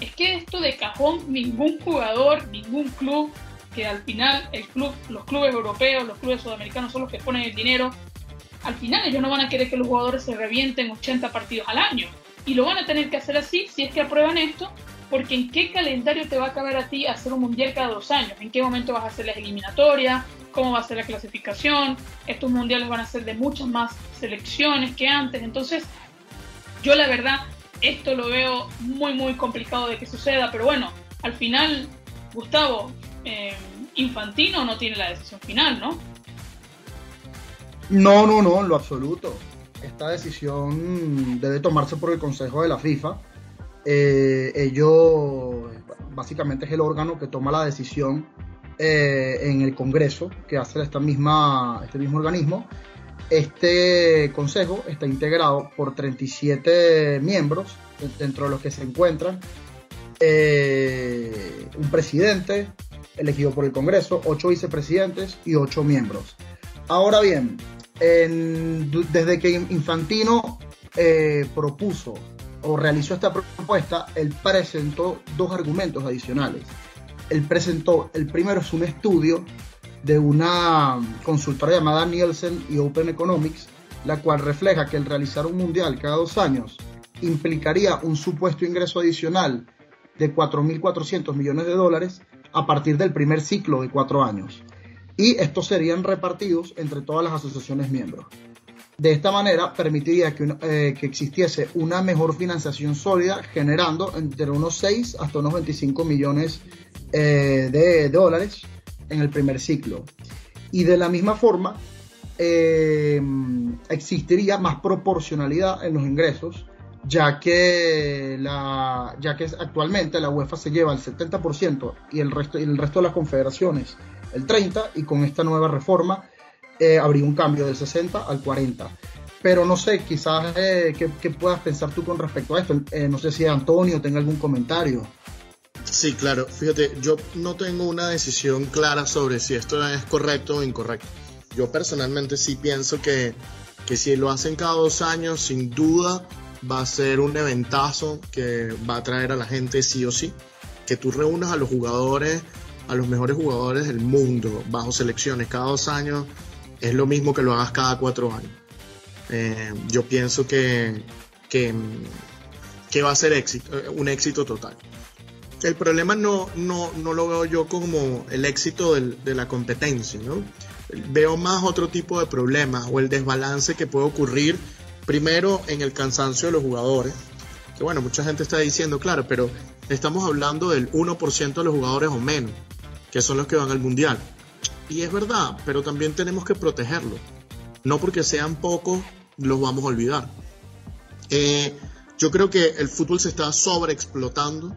Es que esto de cajón, ningún jugador, ningún club, que al final el club, los clubes europeos, los clubes sudamericanos son los que ponen el dinero, al final ellos no van a querer que los jugadores se revienten 80 partidos al año. Y lo van a tener que hacer así si es que aprueban esto, porque ¿en qué calendario te va a caber a ti hacer un mundial cada dos años? ¿En qué momento vas a hacer las eliminatorias? ¿Cómo va a ser la clasificación? Estos mundiales van a ser de muchas más selecciones que antes. Entonces, yo la verdad, esto lo veo muy, muy complicado de que suceda, pero bueno, al final, Gustavo, eh, Infantino no tiene la decisión final, ¿no? No, no, no, en lo absoluto. Esta decisión debe tomarse por el Consejo de la FIFA. Eh, ellos, básicamente es el órgano que toma la decisión eh, en el Congreso, que hace esta misma, este mismo organismo. Este consejo está integrado por 37 miembros, dentro de los que se encuentran eh, un presidente elegido por el Congreso, ocho vicepresidentes y ocho miembros. Ahora bien, desde que Infantino eh, propuso o realizó esta propuesta, él presentó dos argumentos adicionales. Él presentó, el primero es un estudio de una consultora llamada Nielsen y Open Economics, la cual refleja que el realizar un mundial cada dos años implicaría un supuesto ingreso adicional de 4.400 millones de dólares a partir del primer ciclo de cuatro años y estos serían repartidos entre todas las asociaciones miembros. De esta manera permitiría que, eh, existiese una mejor financiación sólida, generando entre unos 6 hasta unos 25 millones eh, de dólares en el primer ciclo. Y de la misma forma, eh, existiría más proporcionalidad en los ingresos, ya que, la, ya que actualmente la UEFA se lleva el 70% y el resto, y el resto de las confederaciones el 30 y con esta nueva reforma eh, habría un cambio del 60 al 40. Pero no sé, quizás eh, ¿qué, puedas pensar tú con respecto a esto. Eh, no sé si Antonio tenga algún comentario. Sí, claro. Fíjate, yo no tengo una decisión clara sobre si esto es correcto o incorrecto. Yo personalmente sí pienso que, que si lo hacen cada dos años, sin duda va a ser un eventazo que va a traer a la gente sí o sí. Que tú reúnas a los jugadores a los mejores jugadores del mundo bajo selecciones cada dos años es lo mismo que lo hagas cada cuatro años. Eh, yo pienso que, que, va a ser éxito, eh, un éxito total. El problema no, no, no lo veo yo como el éxito de la competencia, ¿no? Veo más otro tipo de problemas o el desbalance que puede ocurrir primero en el cansancio de los jugadores, que bueno, mucha gente está diciendo, claro, pero estamos hablando del 1% de los jugadores o menos que son los que van al mundial. Y es verdad, pero también tenemos que protegerlos. No porque sean pocos, los vamos a olvidar. Eh, yo creo que el fútbol se está sobreexplotando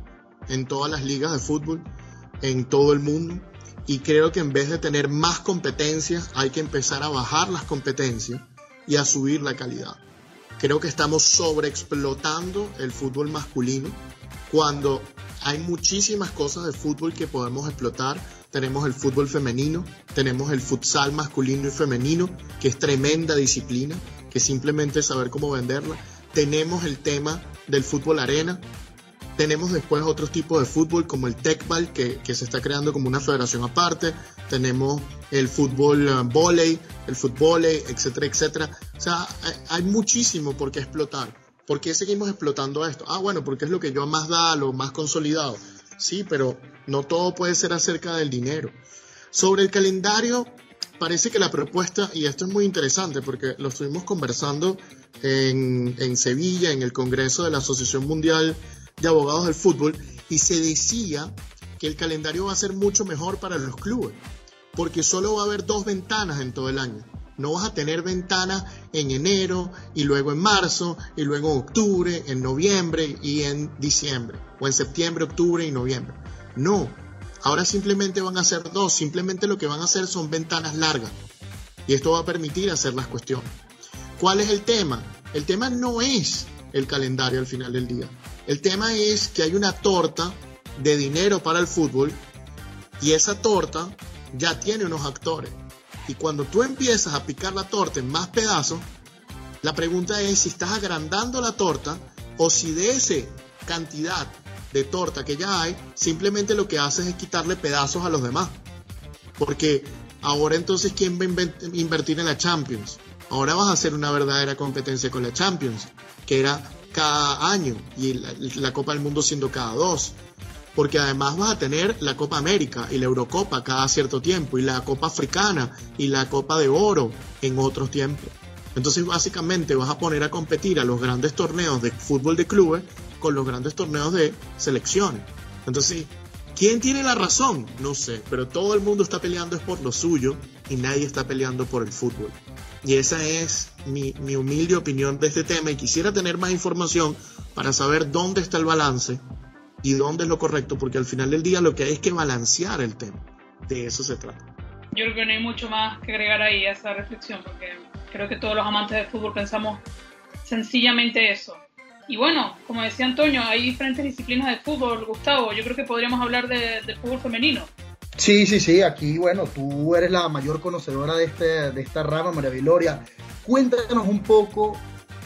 en todas las ligas de fútbol, en todo el mundo. Y creo que en vez de tener más competencias, hay que empezar a bajar las competencias y a subir la calidad. Creo que estamos sobreexplotando el fútbol masculino cuando hay muchísimas cosas de fútbol que podemos explotar. Tenemos el fútbol femenino, tenemos el futsal masculino y femenino, que es tremenda disciplina, que simplemente es saber cómo venderla. Tenemos el tema del fútbol arena, tenemos después otros tipos de fútbol como el Tecball, que, que, se está creando como una federación aparte. Tenemos el fútbol uh, volei, el fútbol, etcétera, etcétera. O sea, hay muchísimo por qué explotar. ¿Por qué seguimos explotando esto? Ah, bueno, porque es lo que yo más da, lo más consolidado. Sí, pero no todo puede ser acerca del dinero. Sobre el calendario, parece que la propuesta, y esto es muy interesante porque lo estuvimos conversando en, en Sevilla, en el Congreso de la Asociación Mundial de Abogados del Fútbol, y se decía que el calendario va a ser mucho mejor para los clubes, porque solo va a haber dos ventanas en todo el año. No vas a tener ventanas en enero y luego en marzo y luego en octubre, en noviembre y en diciembre. O en septiembre, octubre y noviembre. No. Ahora simplemente van a ser dos. Simplemente lo que van a hacer son ventanas largas. Y esto va a permitir hacer las cuestiones. ¿Cuál es el tema? El tema no es el calendario al final del día. El tema es que hay una torta de dinero para el fútbol y esa torta ya tiene unos actores. Y cuando tú empiezas a picar la torta en más pedazos, la pregunta es si estás agrandando la torta o si de esa cantidad de torta que ya hay, simplemente lo que haces es quitarle pedazos a los demás. Porque ahora entonces, ¿quién va a invertir en la Champions? Ahora vas a hacer una verdadera competencia con la Champions, que era cada año y la, Copa del Mundo siendo cada dos. Porque además vas a tener la Copa América y la Eurocopa cada cierto tiempo y la Copa Africana y la Copa de Oro en otros tiempos. Entonces básicamente vas a poner a competir a los grandes torneos de fútbol de clubes con los grandes torneos de selecciones. Entonces, ¿quién tiene la razón? No sé, pero todo el mundo está peleando es por lo suyo y nadie está peleando por el fútbol. Y esa es mi, humilde opinión de este tema y quisiera tener más información para saber dónde está el balance y dónde es lo correcto, porque al final del día lo que hay es que balancear el tema. De eso se trata. Yo creo que no hay mucho más que agregar ahí a esa reflexión, porque creo que todos los amantes del fútbol pensamos sencillamente eso. Y bueno, como decía Antonio, hay diferentes disciplinas de fútbol, Gustavo. Yo creo que podríamos hablar de, del fútbol femenino. Sí, sí, sí, aquí, bueno, tú eres la mayor conocedora de, este, de esta rama, María Viloria. Cuéntanos un poco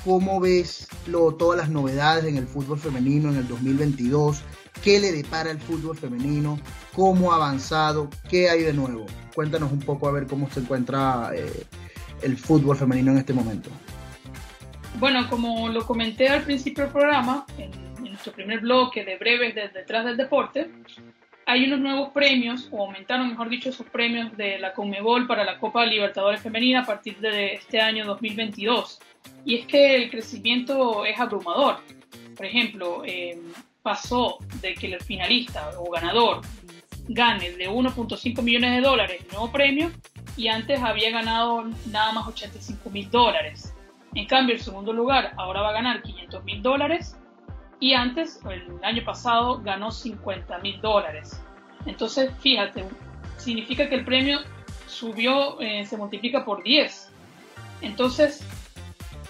cómo ves lo, todas las novedades en el fútbol femenino en el 2022, qué le depara el fútbol femenino, cómo ha avanzado, qué hay de nuevo. Cuéntanos un poco a ver cómo se encuentra eh, el fútbol femenino en este momento. Bueno, como lo comenté al principio del programa, en, en nuestro primer bloque de breves de detrás del deporte, hay unos nuevos premios, o aumentaron, mejor dicho, esos premios de la Conmebol para la Copa Libertadores Femenina a partir de este año 2022. Y es que el crecimiento es abrumador. Por ejemplo, eh, pasó de que el finalista o ganador gane de 1.5 millones de dólares nuevo premio y antes había ganado nada más 85 mil dólares. En cambio, el segundo lugar ahora va a ganar 500 mil dólares y antes, el año pasado, ganó 50 mil dólares. Entonces, fíjate, significa que el premio subió, eh, se multiplica por 10. Entonces,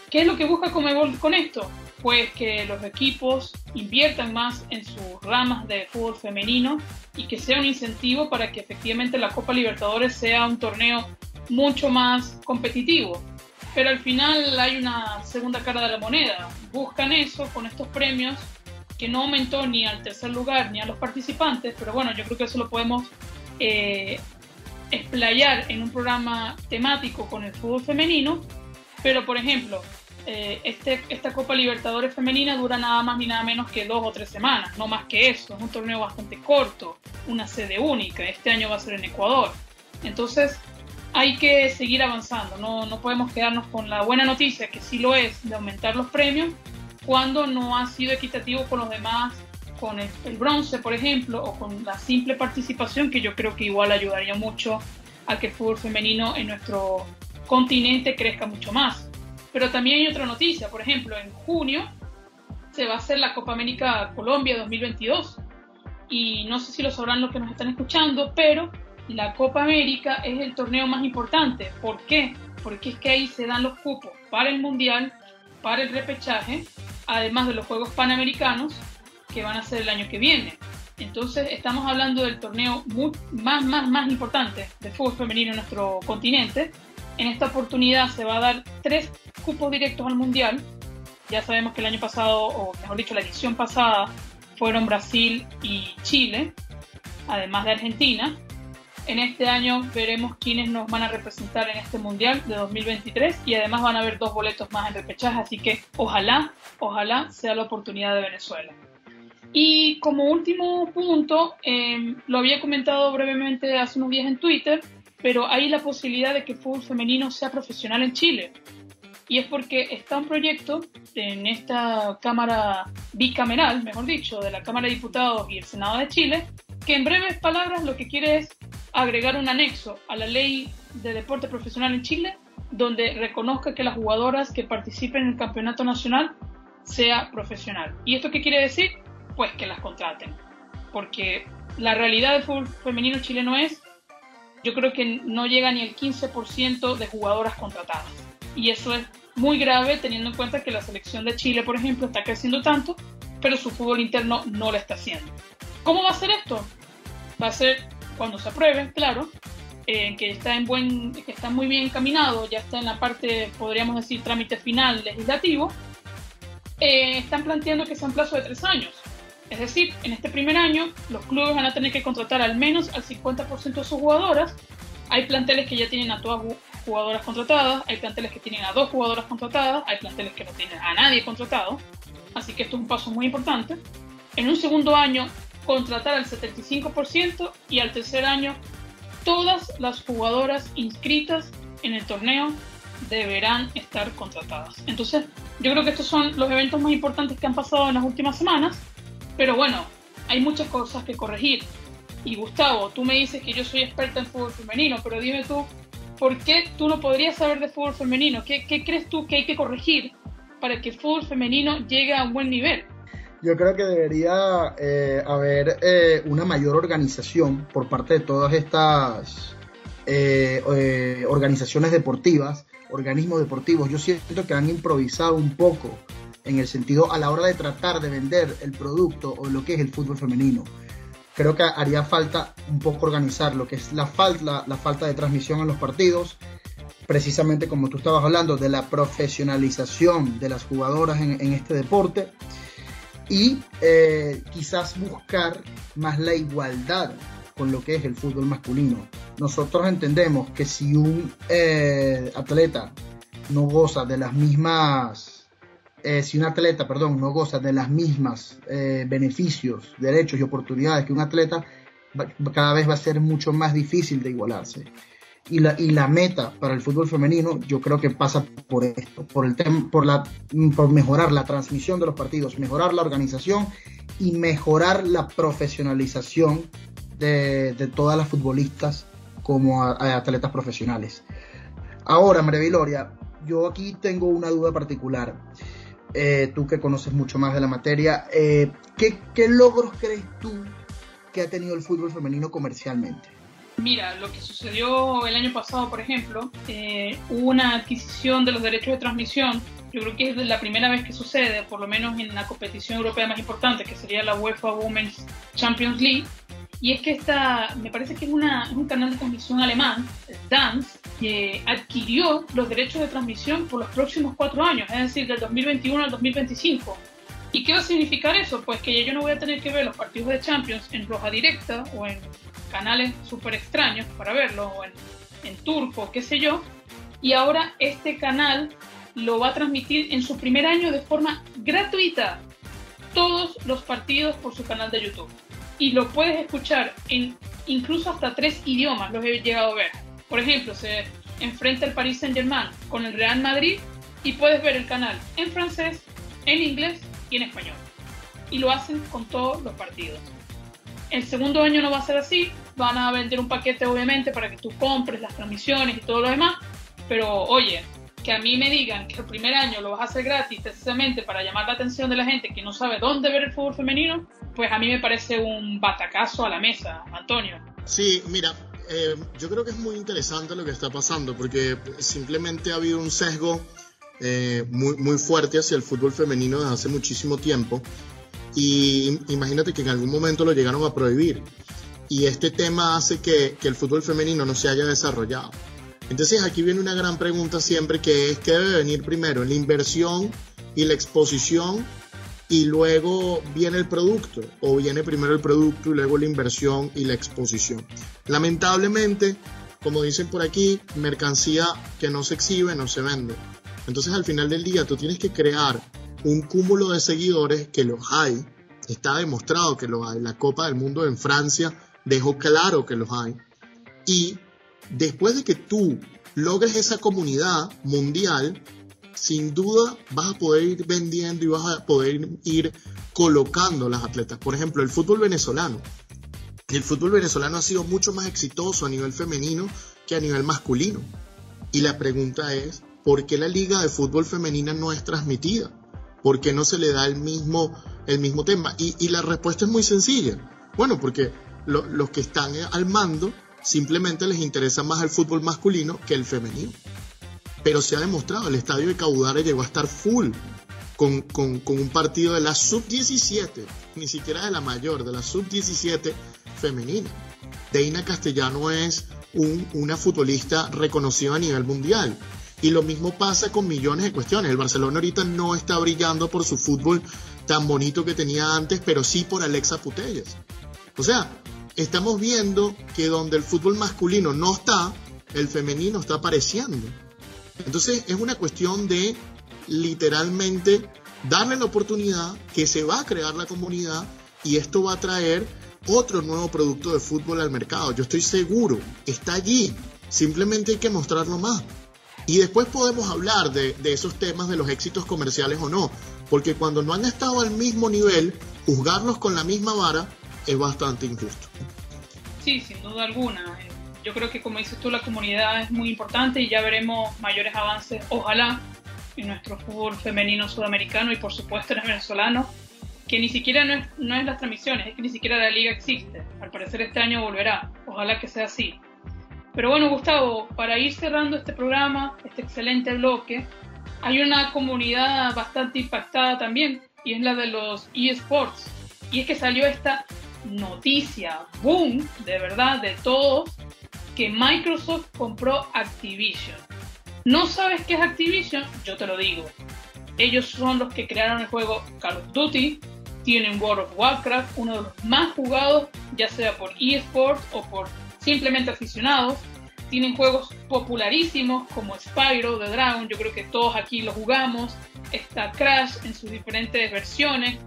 ¿qué es lo que busca Comebol con esto? Pues que los equipos inviertan más en sus ramas de fútbol femenino y que sea un incentivo para que efectivamente la Copa Libertadores sea un torneo mucho más competitivo pero al final hay una segunda cara de la moneda. Buscan eso con estos premios que no aumentó ni al tercer lugar ni a los participantes, pero bueno, yo creo que eso lo podemos eh, explayar en un programa temático con el fútbol femenino, pero por ejemplo, eh, este, esta Copa Libertadores femenina dura nada más ni nada menos que dos o tres semanas, no más que eso, es un torneo bastante corto, una sede única, este año va a ser en Ecuador. Entonces, hay que seguir avanzando, no, no podemos quedarnos con la buena noticia, que sí lo es, de aumentar los premios, cuando no ha sido equitativo con los demás, con el, bronce, por ejemplo, o con la simple participación, que yo creo que igual ayudaría mucho a que el fútbol femenino en nuestro continente crezca mucho más. Pero también hay otra noticia, por ejemplo, en junio se va a hacer la Copa América Colombia 2022. Y no sé si lo sabrán los que nos están escuchando, pero la Copa América es el torneo más importante. ¿Por qué? Porque es que ahí se dan los cupos para el Mundial, para el repechaje, además de los Juegos Panamericanos que van a ser el año que viene. Entonces estamos hablando del torneo más, más, más importante de fútbol femenino en nuestro continente. En esta oportunidad se va a dar tres cupos directos al Mundial. Ya sabemos que el año pasado, o mejor dicho, la edición pasada, fueron Brasil y Chile, además de Argentina. En este año veremos quiénes nos van a representar en este Mundial de 2023 y además van a haber dos boletos más en repechaje, así que ojalá, ojalá sea la oportunidad de Venezuela. Y como último punto, em, lo había comentado brevemente hace unos días en Twitter, pero hay la posibilidad de que el fútbol femenino sea profesional en Chile. Y es porque está un proyecto en esta Cámara bicameral, mejor dicho, de la Cámara de Diputados y el Senado de Chile, que en breves palabras lo que quiere es agregar un anexo a la ley de deporte profesional en Chile donde reconozca que las jugadoras que participen en el campeonato nacional sea profesional. ¿Y esto qué quiere decir? Pues que las contraten. Porque la realidad del fútbol femenino chileno es, yo creo que no llega ni el 15% de jugadoras contratadas. Y eso es muy grave teniendo en cuenta que la selección de Chile, por ejemplo, está creciendo tanto, pero su fútbol interno no lo está haciendo. ¿Cómo va a ser esto? Va a ser cuando se apruebe, claro, que está en buen, que está muy bien encaminado, ya está en la parte, podríamos decir, trámite final legislativo, eh, están planteando que sea un plazo de tres años. Es decir, en este primer año los clubes van a tener que contratar al menos al 50% de sus jugadoras. Hay planteles que ya tienen a todas jugadoras contratadas, hay planteles que tienen a dos jugadoras contratadas, hay planteles que no tienen a nadie contratado. Así que esto es un paso muy importante. En un segundo año, contratar al 75% y al tercer año todas las jugadoras inscritas en el torneo deberán estar contratadas. Entonces, yo creo que estos son los eventos más importantes que han pasado en las últimas semanas, pero bueno, hay muchas cosas que corregir. Y Gustavo, tú me dices que yo soy experta en fútbol femenino, pero dime tú, ¿por qué tú no podrías saber de fútbol femenino? ¿Qué, crees tú que hay que corregir para que el fútbol femenino llegue a un buen nivel? yo creo que debería eh, haber eh, una mayor organización por parte de todas estas eh, organizaciones deportivas, organismos deportivos. Yo siento que han improvisado un poco en el sentido a la hora de tratar de vender el producto o lo que es el fútbol femenino. Creo que haría falta un poco organizar lo que es la falta, la falta de transmisión en los partidos, precisamente como tú estabas hablando, de la profesionalización de las jugadoras en, este deporte y eh, quizás buscar más la igualdad con lo que es el fútbol masculino. Nosotros entendemos que si un eh, atleta no goza de las mismas, eh, si un atleta, perdón, no goza de las mismas beneficios, derechos y oportunidades que un atleta, cada vez va a ser mucho más difícil de igualarse y la, y la meta para el fútbol femenino yo creo que pasa por esto, por, el por, la, por mejorar la transmisión de los partidos, mejorar la organización y mejorar la profesionalización de, de todas las futbolistas como atletas profesionales. Ahora, María Viloria, yo aquí tengo una duda particular. Eh, tú que conoces mucho más de la materia, eh, ¿qué, ¿qué logros crees tú que ha tenido el fútbol femenino comercialmente? Mira, lo que sucedió el año pasado, por ejemplo, eh, hubo una adquisición de los derechos de transmisión. Yo creo que es la primera vez que sucede, por lo menos en la competición europea más importante, que sería la UEFA Women's Champions League. Y es que esta, me parece que es, una, un canal de transmisión alemán, Dance, que adquirió los derechos de transmisión por los próximos cuatro años, es decir, del 2021 al 2025. ¿Y qué va a significar eso? Pues que yo no voy a tener que ver los partidos de Champions en roja directa o en canales súper extraños para verlo, o en, en turco, qué sé yo, y ahora este canal lo va a transmitir en su primer año de forma gratuita todos los partidos por su canal de YouTube. Y lo puedes escuchar en incluso hasta tres idiomas, los he llegado a ver. Por ejemplo, se enfrenta el Paris Saint Germain con el Real Madrid y puedes ver el canal en francés, en inglés y en español. Y lo hacen con todos los partidos. El segundo año no va a ser así, van a vender un paquete obviamente para que tú compres las transmisiones y todo lo demás, pero oye, que a mí me digan que el primer año lo vas a hacer gratis precisamente para llamar la atención de la gente que no sabe dónde ver el fútbol femenino, pues a mí me parece un batacazo a la mesa, Antonio. Sí, mira, eh, yo creo que es muy interesante lo que está pasando porque simplemente ha habido un sesgo eh, muy, muy fuerte hacia el fútbol femenino desde hace muchísimo tiempo y imagínate que en algún momento lo llegaron a prohibir. Y este tema hace que, que el fútbol femenino no se haya desarrollado. Entonces aquí viene una gran pregunta siempre que es, ¿qué debe venir primero? ¿La inversión y la exposición y luego viene el producto? ¿O viene primero el producto y luego la inversión y la exposición? Lamentablemente, como dicen por aquí, mercancía que no se exhibe no se vende. Entonces al final del día tú tienes que crear un cúmulo de seguidores que los hay. Está demostrado que los hay. La Copa del Mundo en Francia dejó claro que los hay. Y después de que tú logres esa comunidad mundial, sin duda vas a poder ir vendiendo y vas a poder ir colocando las atletas. Por ejemplo, el fútbol venezolano. El fútbol venezolano ha sido mucho más exitoso a nivel femenino que a nivel masculino. Y la pregunta es, ¿por qué la liga de fútbol femenina no es transmitida? ¿Por qué no se le da el mismo, el mismo tema? Y, la respuesta es muy sencilla. Bueno, porque los que están al mando simplemente les interesa más el fútbol masculino que el femenino. Pero se ha demostrado, el estadio de Caudare llegó a estar full con, un partido de la sub-17, ni siquiera de la mayor, de la sub-17 femenina. Deina Castellano es una futbolista reconocida a nivel mundial. Y lo mismo pasa con millones de cuestiones. El Barcelona ahorita no está brillando por su fútbol tan bonito que tenía antes, pero sí por Alexa Putellas. O sea, estamos viendo que donde el fútbol masculino no está, el femenino está apareciendo. Entonces es una cuestión de literalmente darle la oportunidad que se va a crear la comunidad y esto va a traer otro nuevo producto de fútbol al mercado. Yo estoy seguro, está allí. Simplemente hay que mostrarlo más. Y después podemos hablar de, esos temas de los éxitos comerciales o no. Porque cuando no han estado al mismo nivel, juzgarlos con la misma vara es bastante injusto. Sí, sin duda alguna. Yo creo que como dices tú, la comunidad es muy importante y ya veremos mayores avances, ojalá, en nuestro fútbol femenino sudamericano y por supuesto en el venezolano que ni siquiera no es, no es las transmisiones, es que ni siquiera la liga existe. Al parecer este año volverá, ojalá que sea así. Pero bueno, Gustavo, para ir cerrando este programa, este excelente bloque, hay una comunidad bastante impactada también, y es la de los eSports. Y es que salió esta noticia, boom, de verdad, de todos, que Microsoft compró Activision. ¿No sabes qué es Activision? Yo te lo digo. Ellos son los que crearon el juego Call of Duty, tienen World of Warcraft, uno de los más jugados, ya sea por eSports o por simplemente aficionados. Tienen juegos popularísimos como Spyro, The Dragon, yo creo que todos aquí lo jugamos. Está Crash en sus diferentes versiones.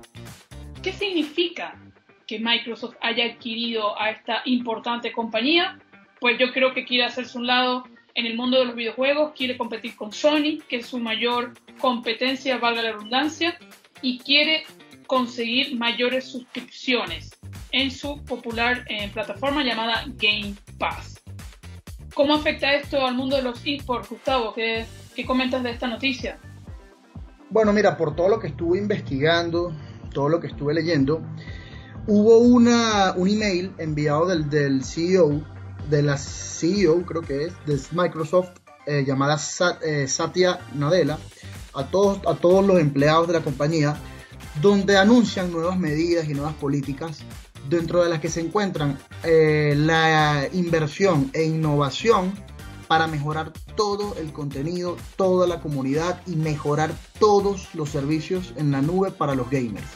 ¿Qué significa que Microsoft haya adquirido a esta importante compañía? Pues yo creo que quiere hacerse un lado en el mundo de los videojuegos, quiere competir con Sony, que es su mayor competencia, valga la redundancia, y quiere conseguir mayores suscripciones en su popular eh, plataforma llamada Game Pass. ¿Cómo afecta esto al mundo de los esports, Gustavo? ¿Qué, ¿Qué, comentas de esta noticia? Bueno, mira, por todo lo que estuve investigando, todo lo que estuve leyendo, hubo una, un email enviado del, del CEO, de la CEO creo que es, de Microsoft, eh, llamada eh, Satya Nadella, a todos, a todos los empleados de la compañía, donde anuncian nuevas medidas y nuevas políticas, dentro de las que se encuentran eh, la inversión e innovación para mejorar todo el contenido, toda la comunidad y mejorar todos los servicios en la nube para los gamers.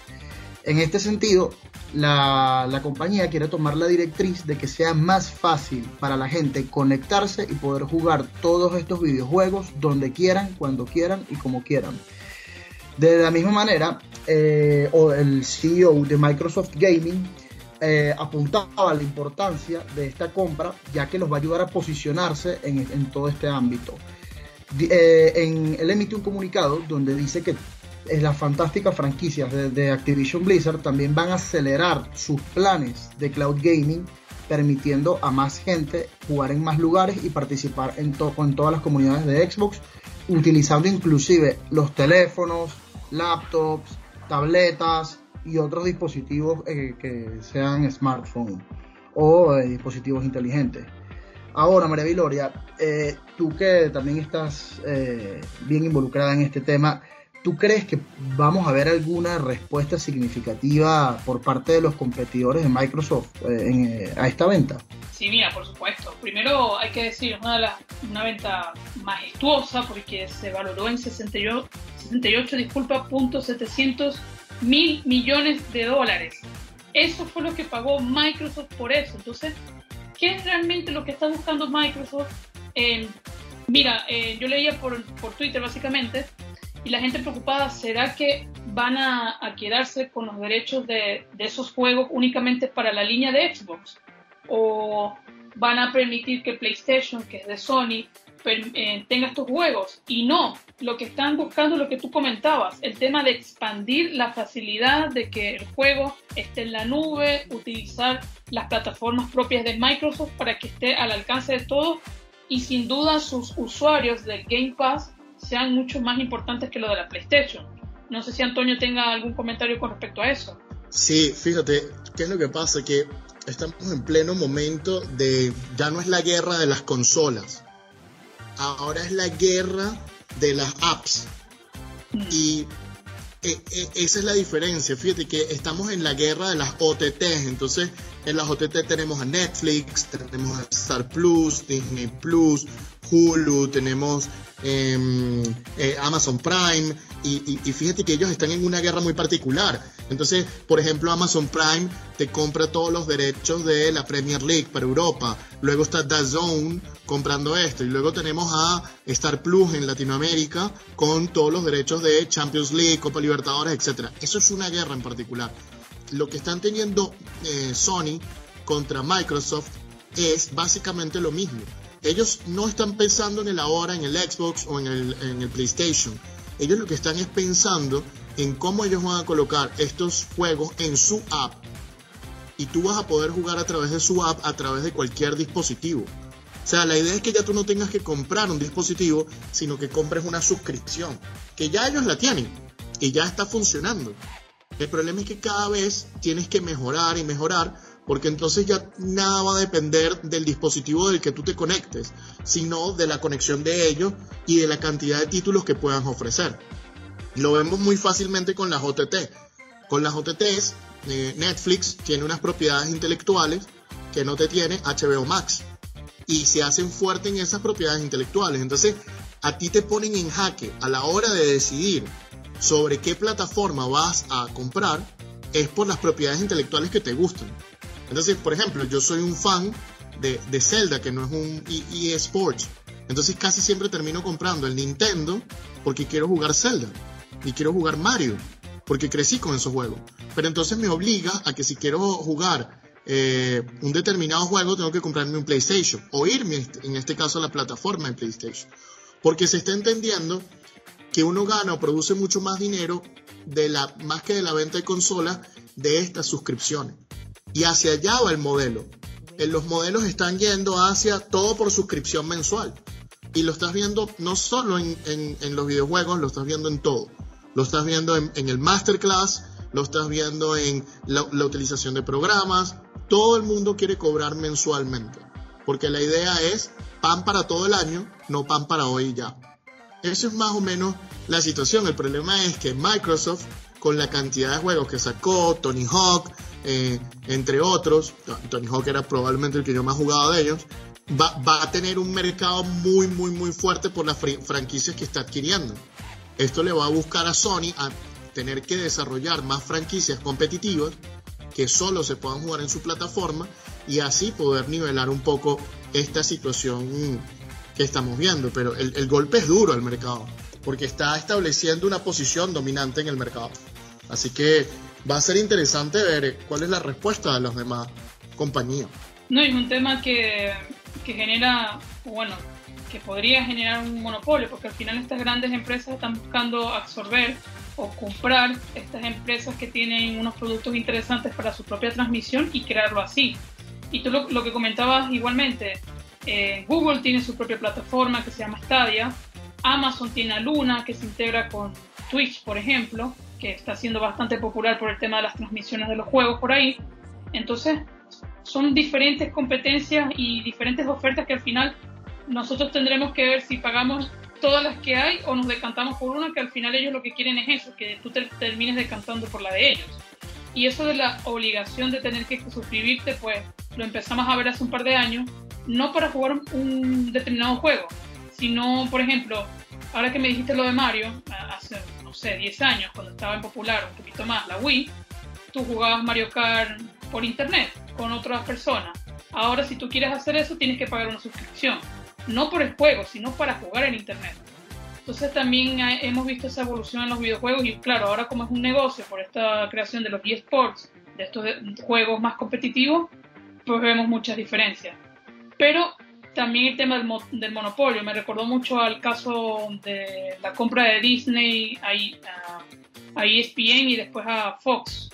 En este sentido, la, compañía quiere tomar la directriz de que sea más fácil para la gente conectarse y poder jugar todos estos videojuegos donde quieran, cuando quieran y como quieran. De la misma manera, eh, el CEO de Microsoft Gaming eh, apuntaba a la importancia de esta compra, ya que los va a ayudar a posicionarse en, todo este ámbito. Eh, él emite un comunicado donde dice que las fantásticas franquicias de, Activision Blizzard también van a acelerar sus planes de cloud gaming, permitiendo a más gente jugar en más lugares y participar en, en todas las comunidades de Xbox, utilizando inclusive los teléfonos, laptops, tabletas y otros dispositivos eh, que sean smartphones o eh, dispositivos inteligentes. Ahora, María Viloria, eh, tú que también estás bien involucrada en este tema, ¿tú crees que vamos a ver alguna respuesta significativa por parte de los competidores de Microsoft a esta venta? Sí, mira, por supuesto. Primero hay que decir, una, una venta majestuosa porque se valoró en 68, 68 disculpa, punto 700 mil millones de dólares. Eso fue lo que pagó Microsoft por eso. Entonces, ¿qué es realmente lo que está buscando Microsoft? mira, eh, yo leía por, por, Twitter básicamente y la gente preocupada, ¿será que van a, quedarse con los derechos de, esos juegos únicamente para la línea de Xbox? ¿O van a permitir que PlayStation, que es de Sony, eh, tenga estos juegos. Y no, lo que están buscando es lo que tú comentabas, el tema de expandir la facilidad de que el juego esté en la nube, utilizar las plataformas propias de Microsoft para que esté al alcance de todos y sin duda sus usuarios de Game Pass sean mucho más importantes que lo de la PlayStation. No sé si Antonio tenga algún comentario con respecto a eso. Sí, fíjate, ¿qué es lo que pasa? Que estamos en pleno momento de, ya no es la guerra de las consolas, ahora es la guerra de las apps. Y eh, eh, esa es la diferencia. Fíjate que estamos en la guerra de las OTTs. Entonces, en las OTT tenemos a Netflix, tenemos a Star Plus, Disney Plus, Hulu, tenemos em, eh, Amazon Prime. Y, fíjate que ellos están en una guerra muy particular. Entonces, por ejemplo, Amazon Prime te compra todos los derechos de la Premier League para Europa. Luego está DAZN comprando esto. Y luego tenemos a Star Plus en Latinoamérica con todos los derechos de Champions League, Copa Libertadores, etc. Eso es una guerra en particular. Lo que están teniendo eh, Sony contra Microsoft es básicamente lo mismo. Ellos no están pensando en el ahora, en el Xbox o en el, en el PlayStation. Ellos lo que están es pensando en cómo ellos van a colocar estos juegos en su app. Y tú vas a poder jugar a través de su app, a través de cualquier dispositivo. O sea, la idea es que ya tú no tengas que comprar un dispositivo, sino que compres una suscripción, que ya ellos la tienen y ya está funcionando. El problema es que cada vez tienes que mejorar y mejorar, porque entonces ya nada va a depender del dispositivo del que tú te conectes, sino de la conexión de ellos y de la cantidad de títulos que puedan ofrecer. Lo vemos muy fácilmente con las OTT. Con las OTTs, eh, Netflix tiene unas propiedades intelectuales que no te tiene HBO Max y se hacen fuertes en esas propiedades intelectuales. Entonces, a ti te ponen en jaque a la hora de decidir sobre qué plataforma vas a comprar, es por las propiedades intelectuales que te gustan. Entonces, por ejemplo, yo soy un fan de, de Zelda, que no es un EA Sports. Entonces casi siempre termino comprando el Nintendo porque quiero jugar Zelda y quiero jugar Mario porque crecí con esos juegos. Pero entonces me obliga a que si quiero jugar eh, un determinado juego, tengo que comprarme un PlayStation o irme, en este caso, a la plataforma de PlayStation. Porque se está entendiendo que uno gana o produce mucho más dinero de la, más que de la venta de consolas de estas suscripciones. Y hacia allá va el modelo. En los modelos están yendo hacia todo por suscripción mensual. Y lo estás viendo no solo en, los videojuegos, lo estás viendo en todo. Lo estás viendo en, el masterclass, lo estás viendo en la, utilización de programas, todo el mundo quiere cobrar mensualmente, porque la idea es pan para todo el año, no pan para hoy y ya. Eso es más o menos la situación. El problema es que Microsoft, con la cantidad de juegos que sacó, Tony Hawk, eh, entre otros, Tony Hawk era probablemente el que yo más jugaba de ellos, va, va a tener un mercado muy, muy, muy fuerte por las franquicias que está adquiriendo. Esto le va a buscar a Sony a tener que desarrollar más franquicias competitivas que solo se puedan jugar en su plataforma y así poder nivelar un poco esta situación que estamos viendo. Pero el, golpe es duro al mercado, porque está estableciendo una posición dominante en el mercado. Así que va a ser interesante ver cuál es la respuesta de las demás compañías. No, es un tema que, que genera, bueno, que podría generar un monopolio, porque al final estas grandes empresas están buscando absorber o comprar estas empresas que tienen unos productos interesantes para su propia transmisión y crearlo así. Y tú lo, que comentabas igualmente, eh, Google tiene su propia plataforma que se llama Stadia, Amazon tiene a Luna que se integra con Twitch, por ejemplo, que está siendo bastante popular por el tema de las transmisiones de los juegos por ahí. Entonces, son diferentes competencias y diferentes ofertas que al final nosotros tendremos que ver si pagamos todas las que hay o nos decantamos por una que al final ellos lo que quieren es eso, que tú te termines decantando por la de ellos. Y eso de la obligación de tener que suscribirte, pues lo empezamos a ver hace un par de años, no para jugar un determinado juego, sino, por ejemplo, ahora que me dijiste lo de Mario, hace, no sé, 10 años, cuando estaba en popular un poquito más la Wii, tú jugabas Mario Kart por internet con otras personas. Ahora si tú quieres hacer eso tienes que pagar una suscripción no por el juego, sino para jugar en Internet. Entonces también hemos visto esa evolución en los videojuegos y claro, ahora como es un negocio por esta creación de los eSports, de estos juegos más competitivos, pues vemos muchas diferencias. Pero también el tema del, monopolio, me recordó mucho al caso de la compra de Disney a, a ESPN y después a Fox,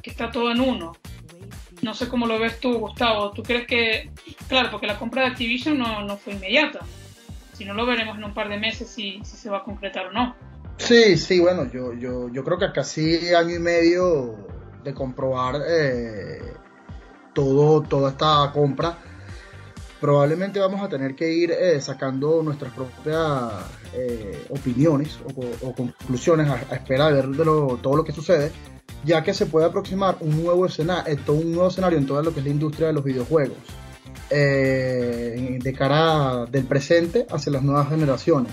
que está todo en uno. No sé cómo lo ves tú, Gustavo. ¿Tú crees que, claro, porque la compra de Activision no, no fue inmediata? Si no lo veremos en un par de meses si, si se va a concretar o no. Sí, sí, bueno, yo, yo, yo creo que casi año y medio de comprobar eh, todo, toda esta compra. Probablemente vamos a tener que ir eh, sacando nuestras propias eh, opiniones o, conclusiones a, a ver de todo lo que sucede, ya que se puede aproximar un nuevo, escenario, un nuevo escenario en toda lo que es la industria de los videojuegos, de cara del presente hacia las nuevas generaciones.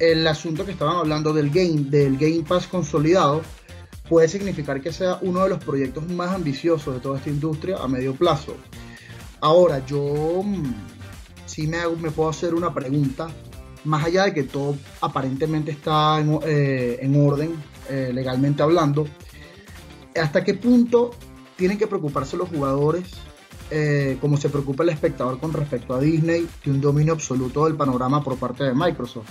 El asunto que estaban hablando del Game, del Game Pass consolidado, puede significar que sea uno de los proyectos más ambiciosos de toda esta industria a medio plazo. Ahora, yo mm, sí me, me puedo hacer una pregunta, más allá de que todo aparentemente está en, eh, orden, eh, legalmente hablando, ¿hasta qué punto tienen que preocuparse los jugadores eh, como se preocupa el espectador con respecto a Disney, de un dominio absoluto del panorama por parte de Microsoft?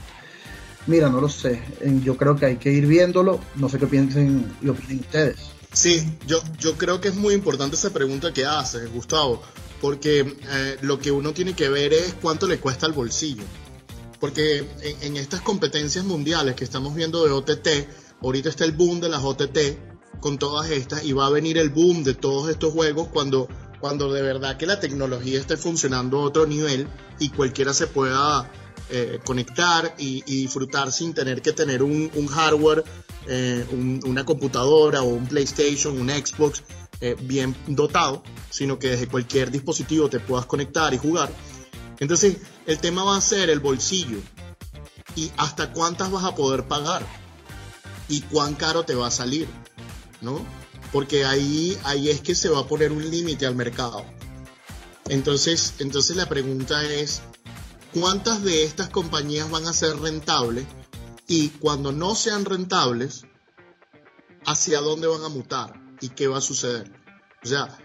Mira, no lo sé. Yo creo que hay que ir viéndolo. No sé qué piensen y opinen ustedes. Sí, yo, yo creo que es muy importante esa pregunta que haces, Gustavo, porque eh, lo que uno tiene que ver es cuánto le cuesta al bolsillo. Porque en, estas competencias mundiales que estamos viendo de OTT, ahorita está el boom de las OTT con todas estas y va a venir el boom de todos estos juegos cuando, cuando de verdad que la tecnología esté funcionando a otro nivel y cualquiera se pueda eh, conectar y, disfrutar sin tener que tener un, hardware, eh, una computadora o un PlayStation, un Xbox eh, bien dotado, sino que desde cualquier dispositivo te puedas conectar y jugar. Entonces, el tema va a ser el bolsillo y hasta cuántas vas a poder pagar y cuán caro te va a salir, ¿no? Porque ahí, ahí es que se va a poner un límite al mercado. Entonces, entonces la pregunta es, cuántas de estas compañías van a ser rentables y cuando no sean rentables, hacia dónde van a mutar y qué va a suceder. O sea,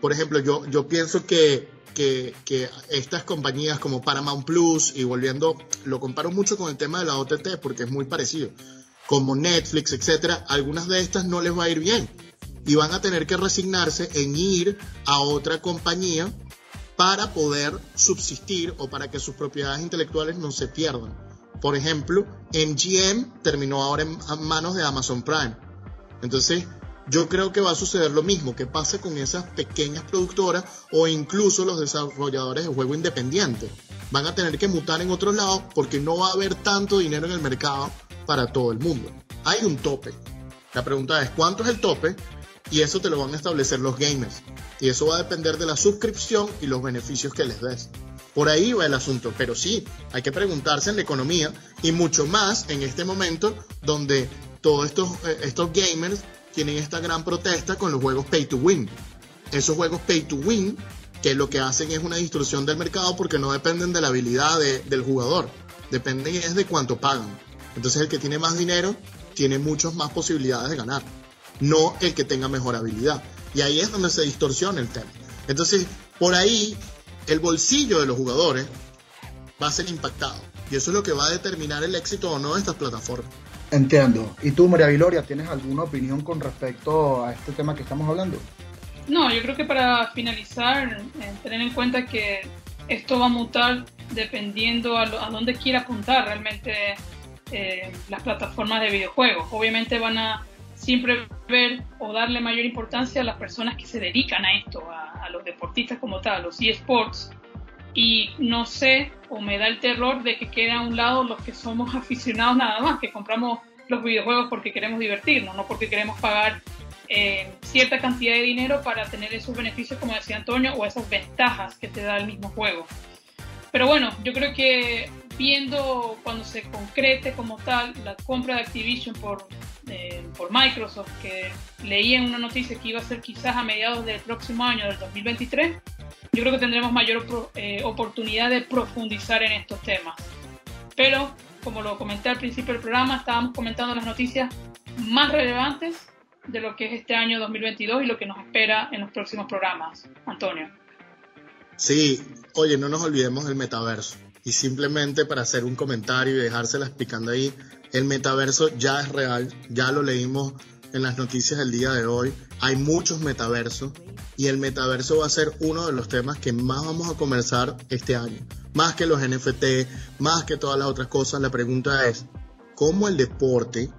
por ejemplo, yo, yo pienso que, que, estas compañías como Paramount Plus y volviendo, lo comparo mucho con el tema de la OTT porque es muy parecido, como Netflix, etcétera, algunas de estas no les va a ir bien y van a tener que resignarse en ir a otra compañía para poder subsistir o para que sus propiedades intelectuales no se pierdan. Por ejemplo, MGM terminó ahora en manos de Amazon Prime. Entonces, yo creo que va a suceder lo mismo que pase con esas pequeñas productoras o incluso los desarrolladores de juego independientes. Van a tener que mutar en otros lados porque no va a haber tanto dinero en el mercado para todo el mundo. Hay un tope. La pregunta es, ¿cuánto es el tope? Y eso te lo van a establecer los gamers. Y eso va a depender de la suscripción y los beneficios que les des. Por ahí va el asunto. Pero sí, hay que preguntarse en la economía y mucho más en este momento donde todos estos, eh, estos gamers tienen esta gran protesta con los juegos pay to win. Esos juegos pay to win que lo que hacen es una distorsión del mercado porque no dependen de la habilidad del jugador, dependen es de cuánto pagan. Entonces el que tiene más dinero tiene muchas más posibilidades de ganar no el que tenga mejor habilidad. Y ahí es donde se distorsiona el tema. Entonces, por ahí, el bolsillo de los jugadores va a ser impactado. Y eso es lo que va a determinar el éxito o no de estas plataformas. Entiendo. ¿Y tú, María Viloria, tienes alguna opinión con respecto a este tema que estamos hablando? No, yo creo que para finalizar, eh, tener en cuenta que esto va a mutar dependiendo a, dónde quiera apuntar realmente eh, las plataformas de videojuegos. Obviamente van a siempre ver o darle mayor importancia a las personas que se dedican a esto, a, los deportistas como tal, a los eSports. Y no sé, o me da el terror de que quede a un lado los que somos aficionados nada más, que compramos los videojuegos porque queremos divertirnos, no porque queremos pagar eh, cierta cantidad de dinero para tener esos beneficios, como decía Antonio, o esas ventajas que te da el mismo juego. Pero bueno, yo creo que viendo cuando se concrete como tal la compra de Activision por, eh, por Microsoft, que leí en una noticia que iba a ser quizás a mediados del próximo año, del 2023, yo creo que tendremos mayor eh, oportunidad de profundizar en estos temas. Pero, como lo comenté al principio del programa, estábamos comentando las noticias más relevantes de lo que es este año 2022 y lo que nos espera en los próximos programas. Antonio. Sí, oye, no nos olvidemos del metaverso. Y simplemente para hacer un comentario y dejárselas picando ahí, el metaverso ya es real, ya lo leímos en las noticias del día de hoy. Hay muchos metaversos y el metaverso va a ser uno de los temas que más vamos a conversar este año. Más que los NFT, más que todas las otras cosas, la pregunta es, ¿cómo el deporte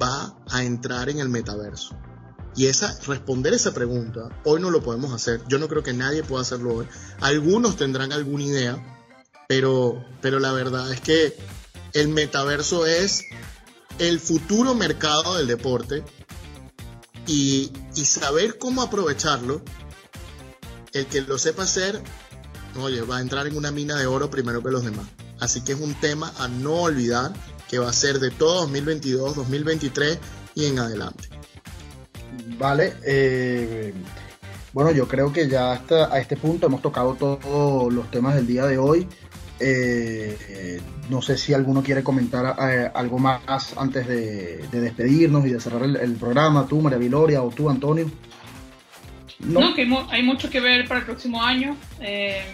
va a entrar en el metaverso? Y esa, responder esa pregunta, hoy no lo podemos hacer. Yo no creo que nadie pueda hacerlo hoy. Algunos tendrán alguna idea, pero, pero la verdad es que el metaverso es el futuro mercado del deporte y, y saber cómo aprovecharlo. El que lo sepa hacer, oye, va a entrar en una mina de oro primero que los demás. Así que es un tema a no olvidar que va a ser de todo 2022, 2023 y en adelante. Vale, eh, bueno, yo creo que ya hasta a este punto hemos tocado todos los temas del día de hoy. Eh, no sé si alguno quiere comentar eh, algo más antes de, despedirnos y de cerrar el, programa, tú, María Viloria, o tú, Antonio. No, que hay mucho que ver para el próximo año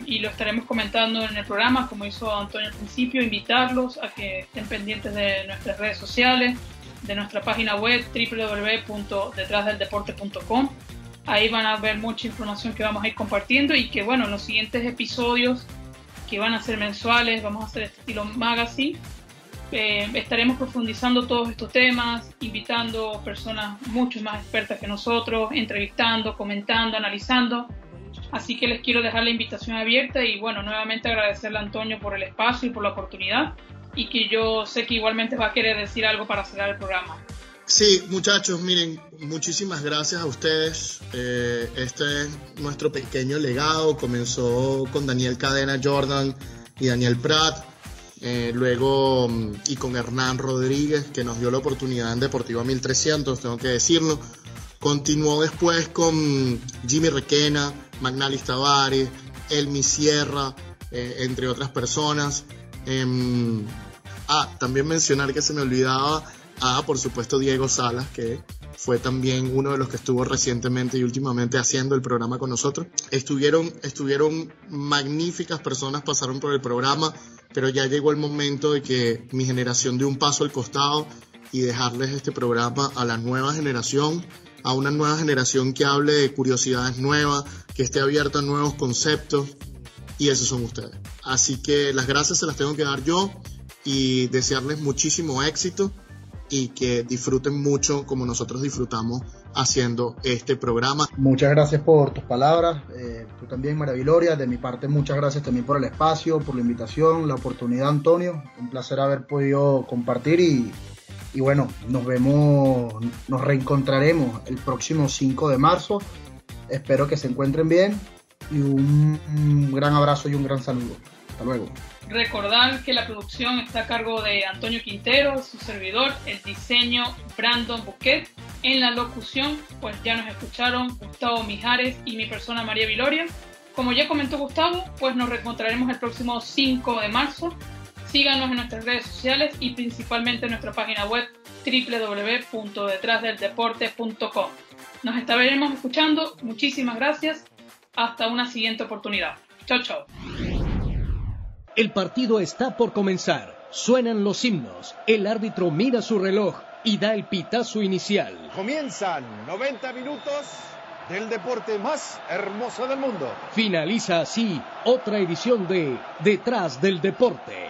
y lo estaremos comentando en el programa, como hizo Antonio al principio, invitarlos a que estén pendientes de nuestras redes sociales, de nuestra página web www.detrasdeldeporte.com. Ahí van a ver mucha información que vamos a ir compartiendo y que bueno, en los siguientes episodios que van a ser mensuales, vamos a hacer este estilo magazine, eh, estaremos profundizando todos estos temas, invitando personas mucho más expertas que nosotros, entrevistando, comentando, analizando. Así que les quiero dejar la invitación abierta y bueno, nuevamente agradecerle a Antonio por el espacio y por la oportunidad y que yo sé que igualmente va a querer decir algo para cerrar el programa. Sí, muchachos, miren, muchísimas gracias a ustedes. Eh, este es nuestro pequeño legado. Comenzó con Daniel Cadena Jordan y Daniel Pratt. Eh, luego, mm, y con Hernán Rodríguez, que nos dio la oportunidad en Deportiva 1300, tengo que decirlo. Continuó después con Jimmy Requena, Magnalis Tavares, Elmi Sierra, eh, entre otras personas. Em, ah, también mencionar que se me olvidaba a, por supuesto, Diego Salas, que fue también uno de los que estuvo recientemente y últimamente haciendo el programa con nosotros. Estuvieron, estuvieron magníficas personas, pasaron por el programa, pero ya llegó el momento de que mi generación dé un paso al costado y dejarles este programa a la nueva generación, a una nueva generación que hable de curiosidades nuevas, que esté abierta a nuevos conceptos, y esos son ustedes. Así que las gracias se las tengo que dar yo y desearles muchísimo éxito y que disfruten mucho como nosotros disfrutamos haciendo este programa. Muchas gracias por tus palabras, eh, tú también Maraviloria, de mi parte muchas gracias también por el espacio, por la invitación, la oportunidad Antonio, un placer haber podido compartir y, y bueno, nos vemos, nos reencontraremos el próximo 5 de marzo, espero que se encuentren bien y un gran abrazo y un gran saludo. Hasta luego. Recordar que la producción está a cargo de Antonio Quintero, su servidor, el diseño Brandon Bouquet. En la locución, pues ya nos escucharon Gustavo Mijares y mi persona María Viloria. Como ya comentó Gustavo, pues nos reencontraremos el próximo 5 de marzo. Síganos en nuestras redes sociales y principalmente en nuestra página web www.detrasdeldeporte.com. Nos estaremos escuchando. Muchísimas gracias. Hasta una siguiente oportunidad. Chao, chao. El partido está por comenzar. Suenan los himnos. El árbitro mira su reloj y da el pitazo inicial. Comienzan 90 minutos del deporte más hermoso del mundo. Finaliza así otra edición de Detrás del Deporte.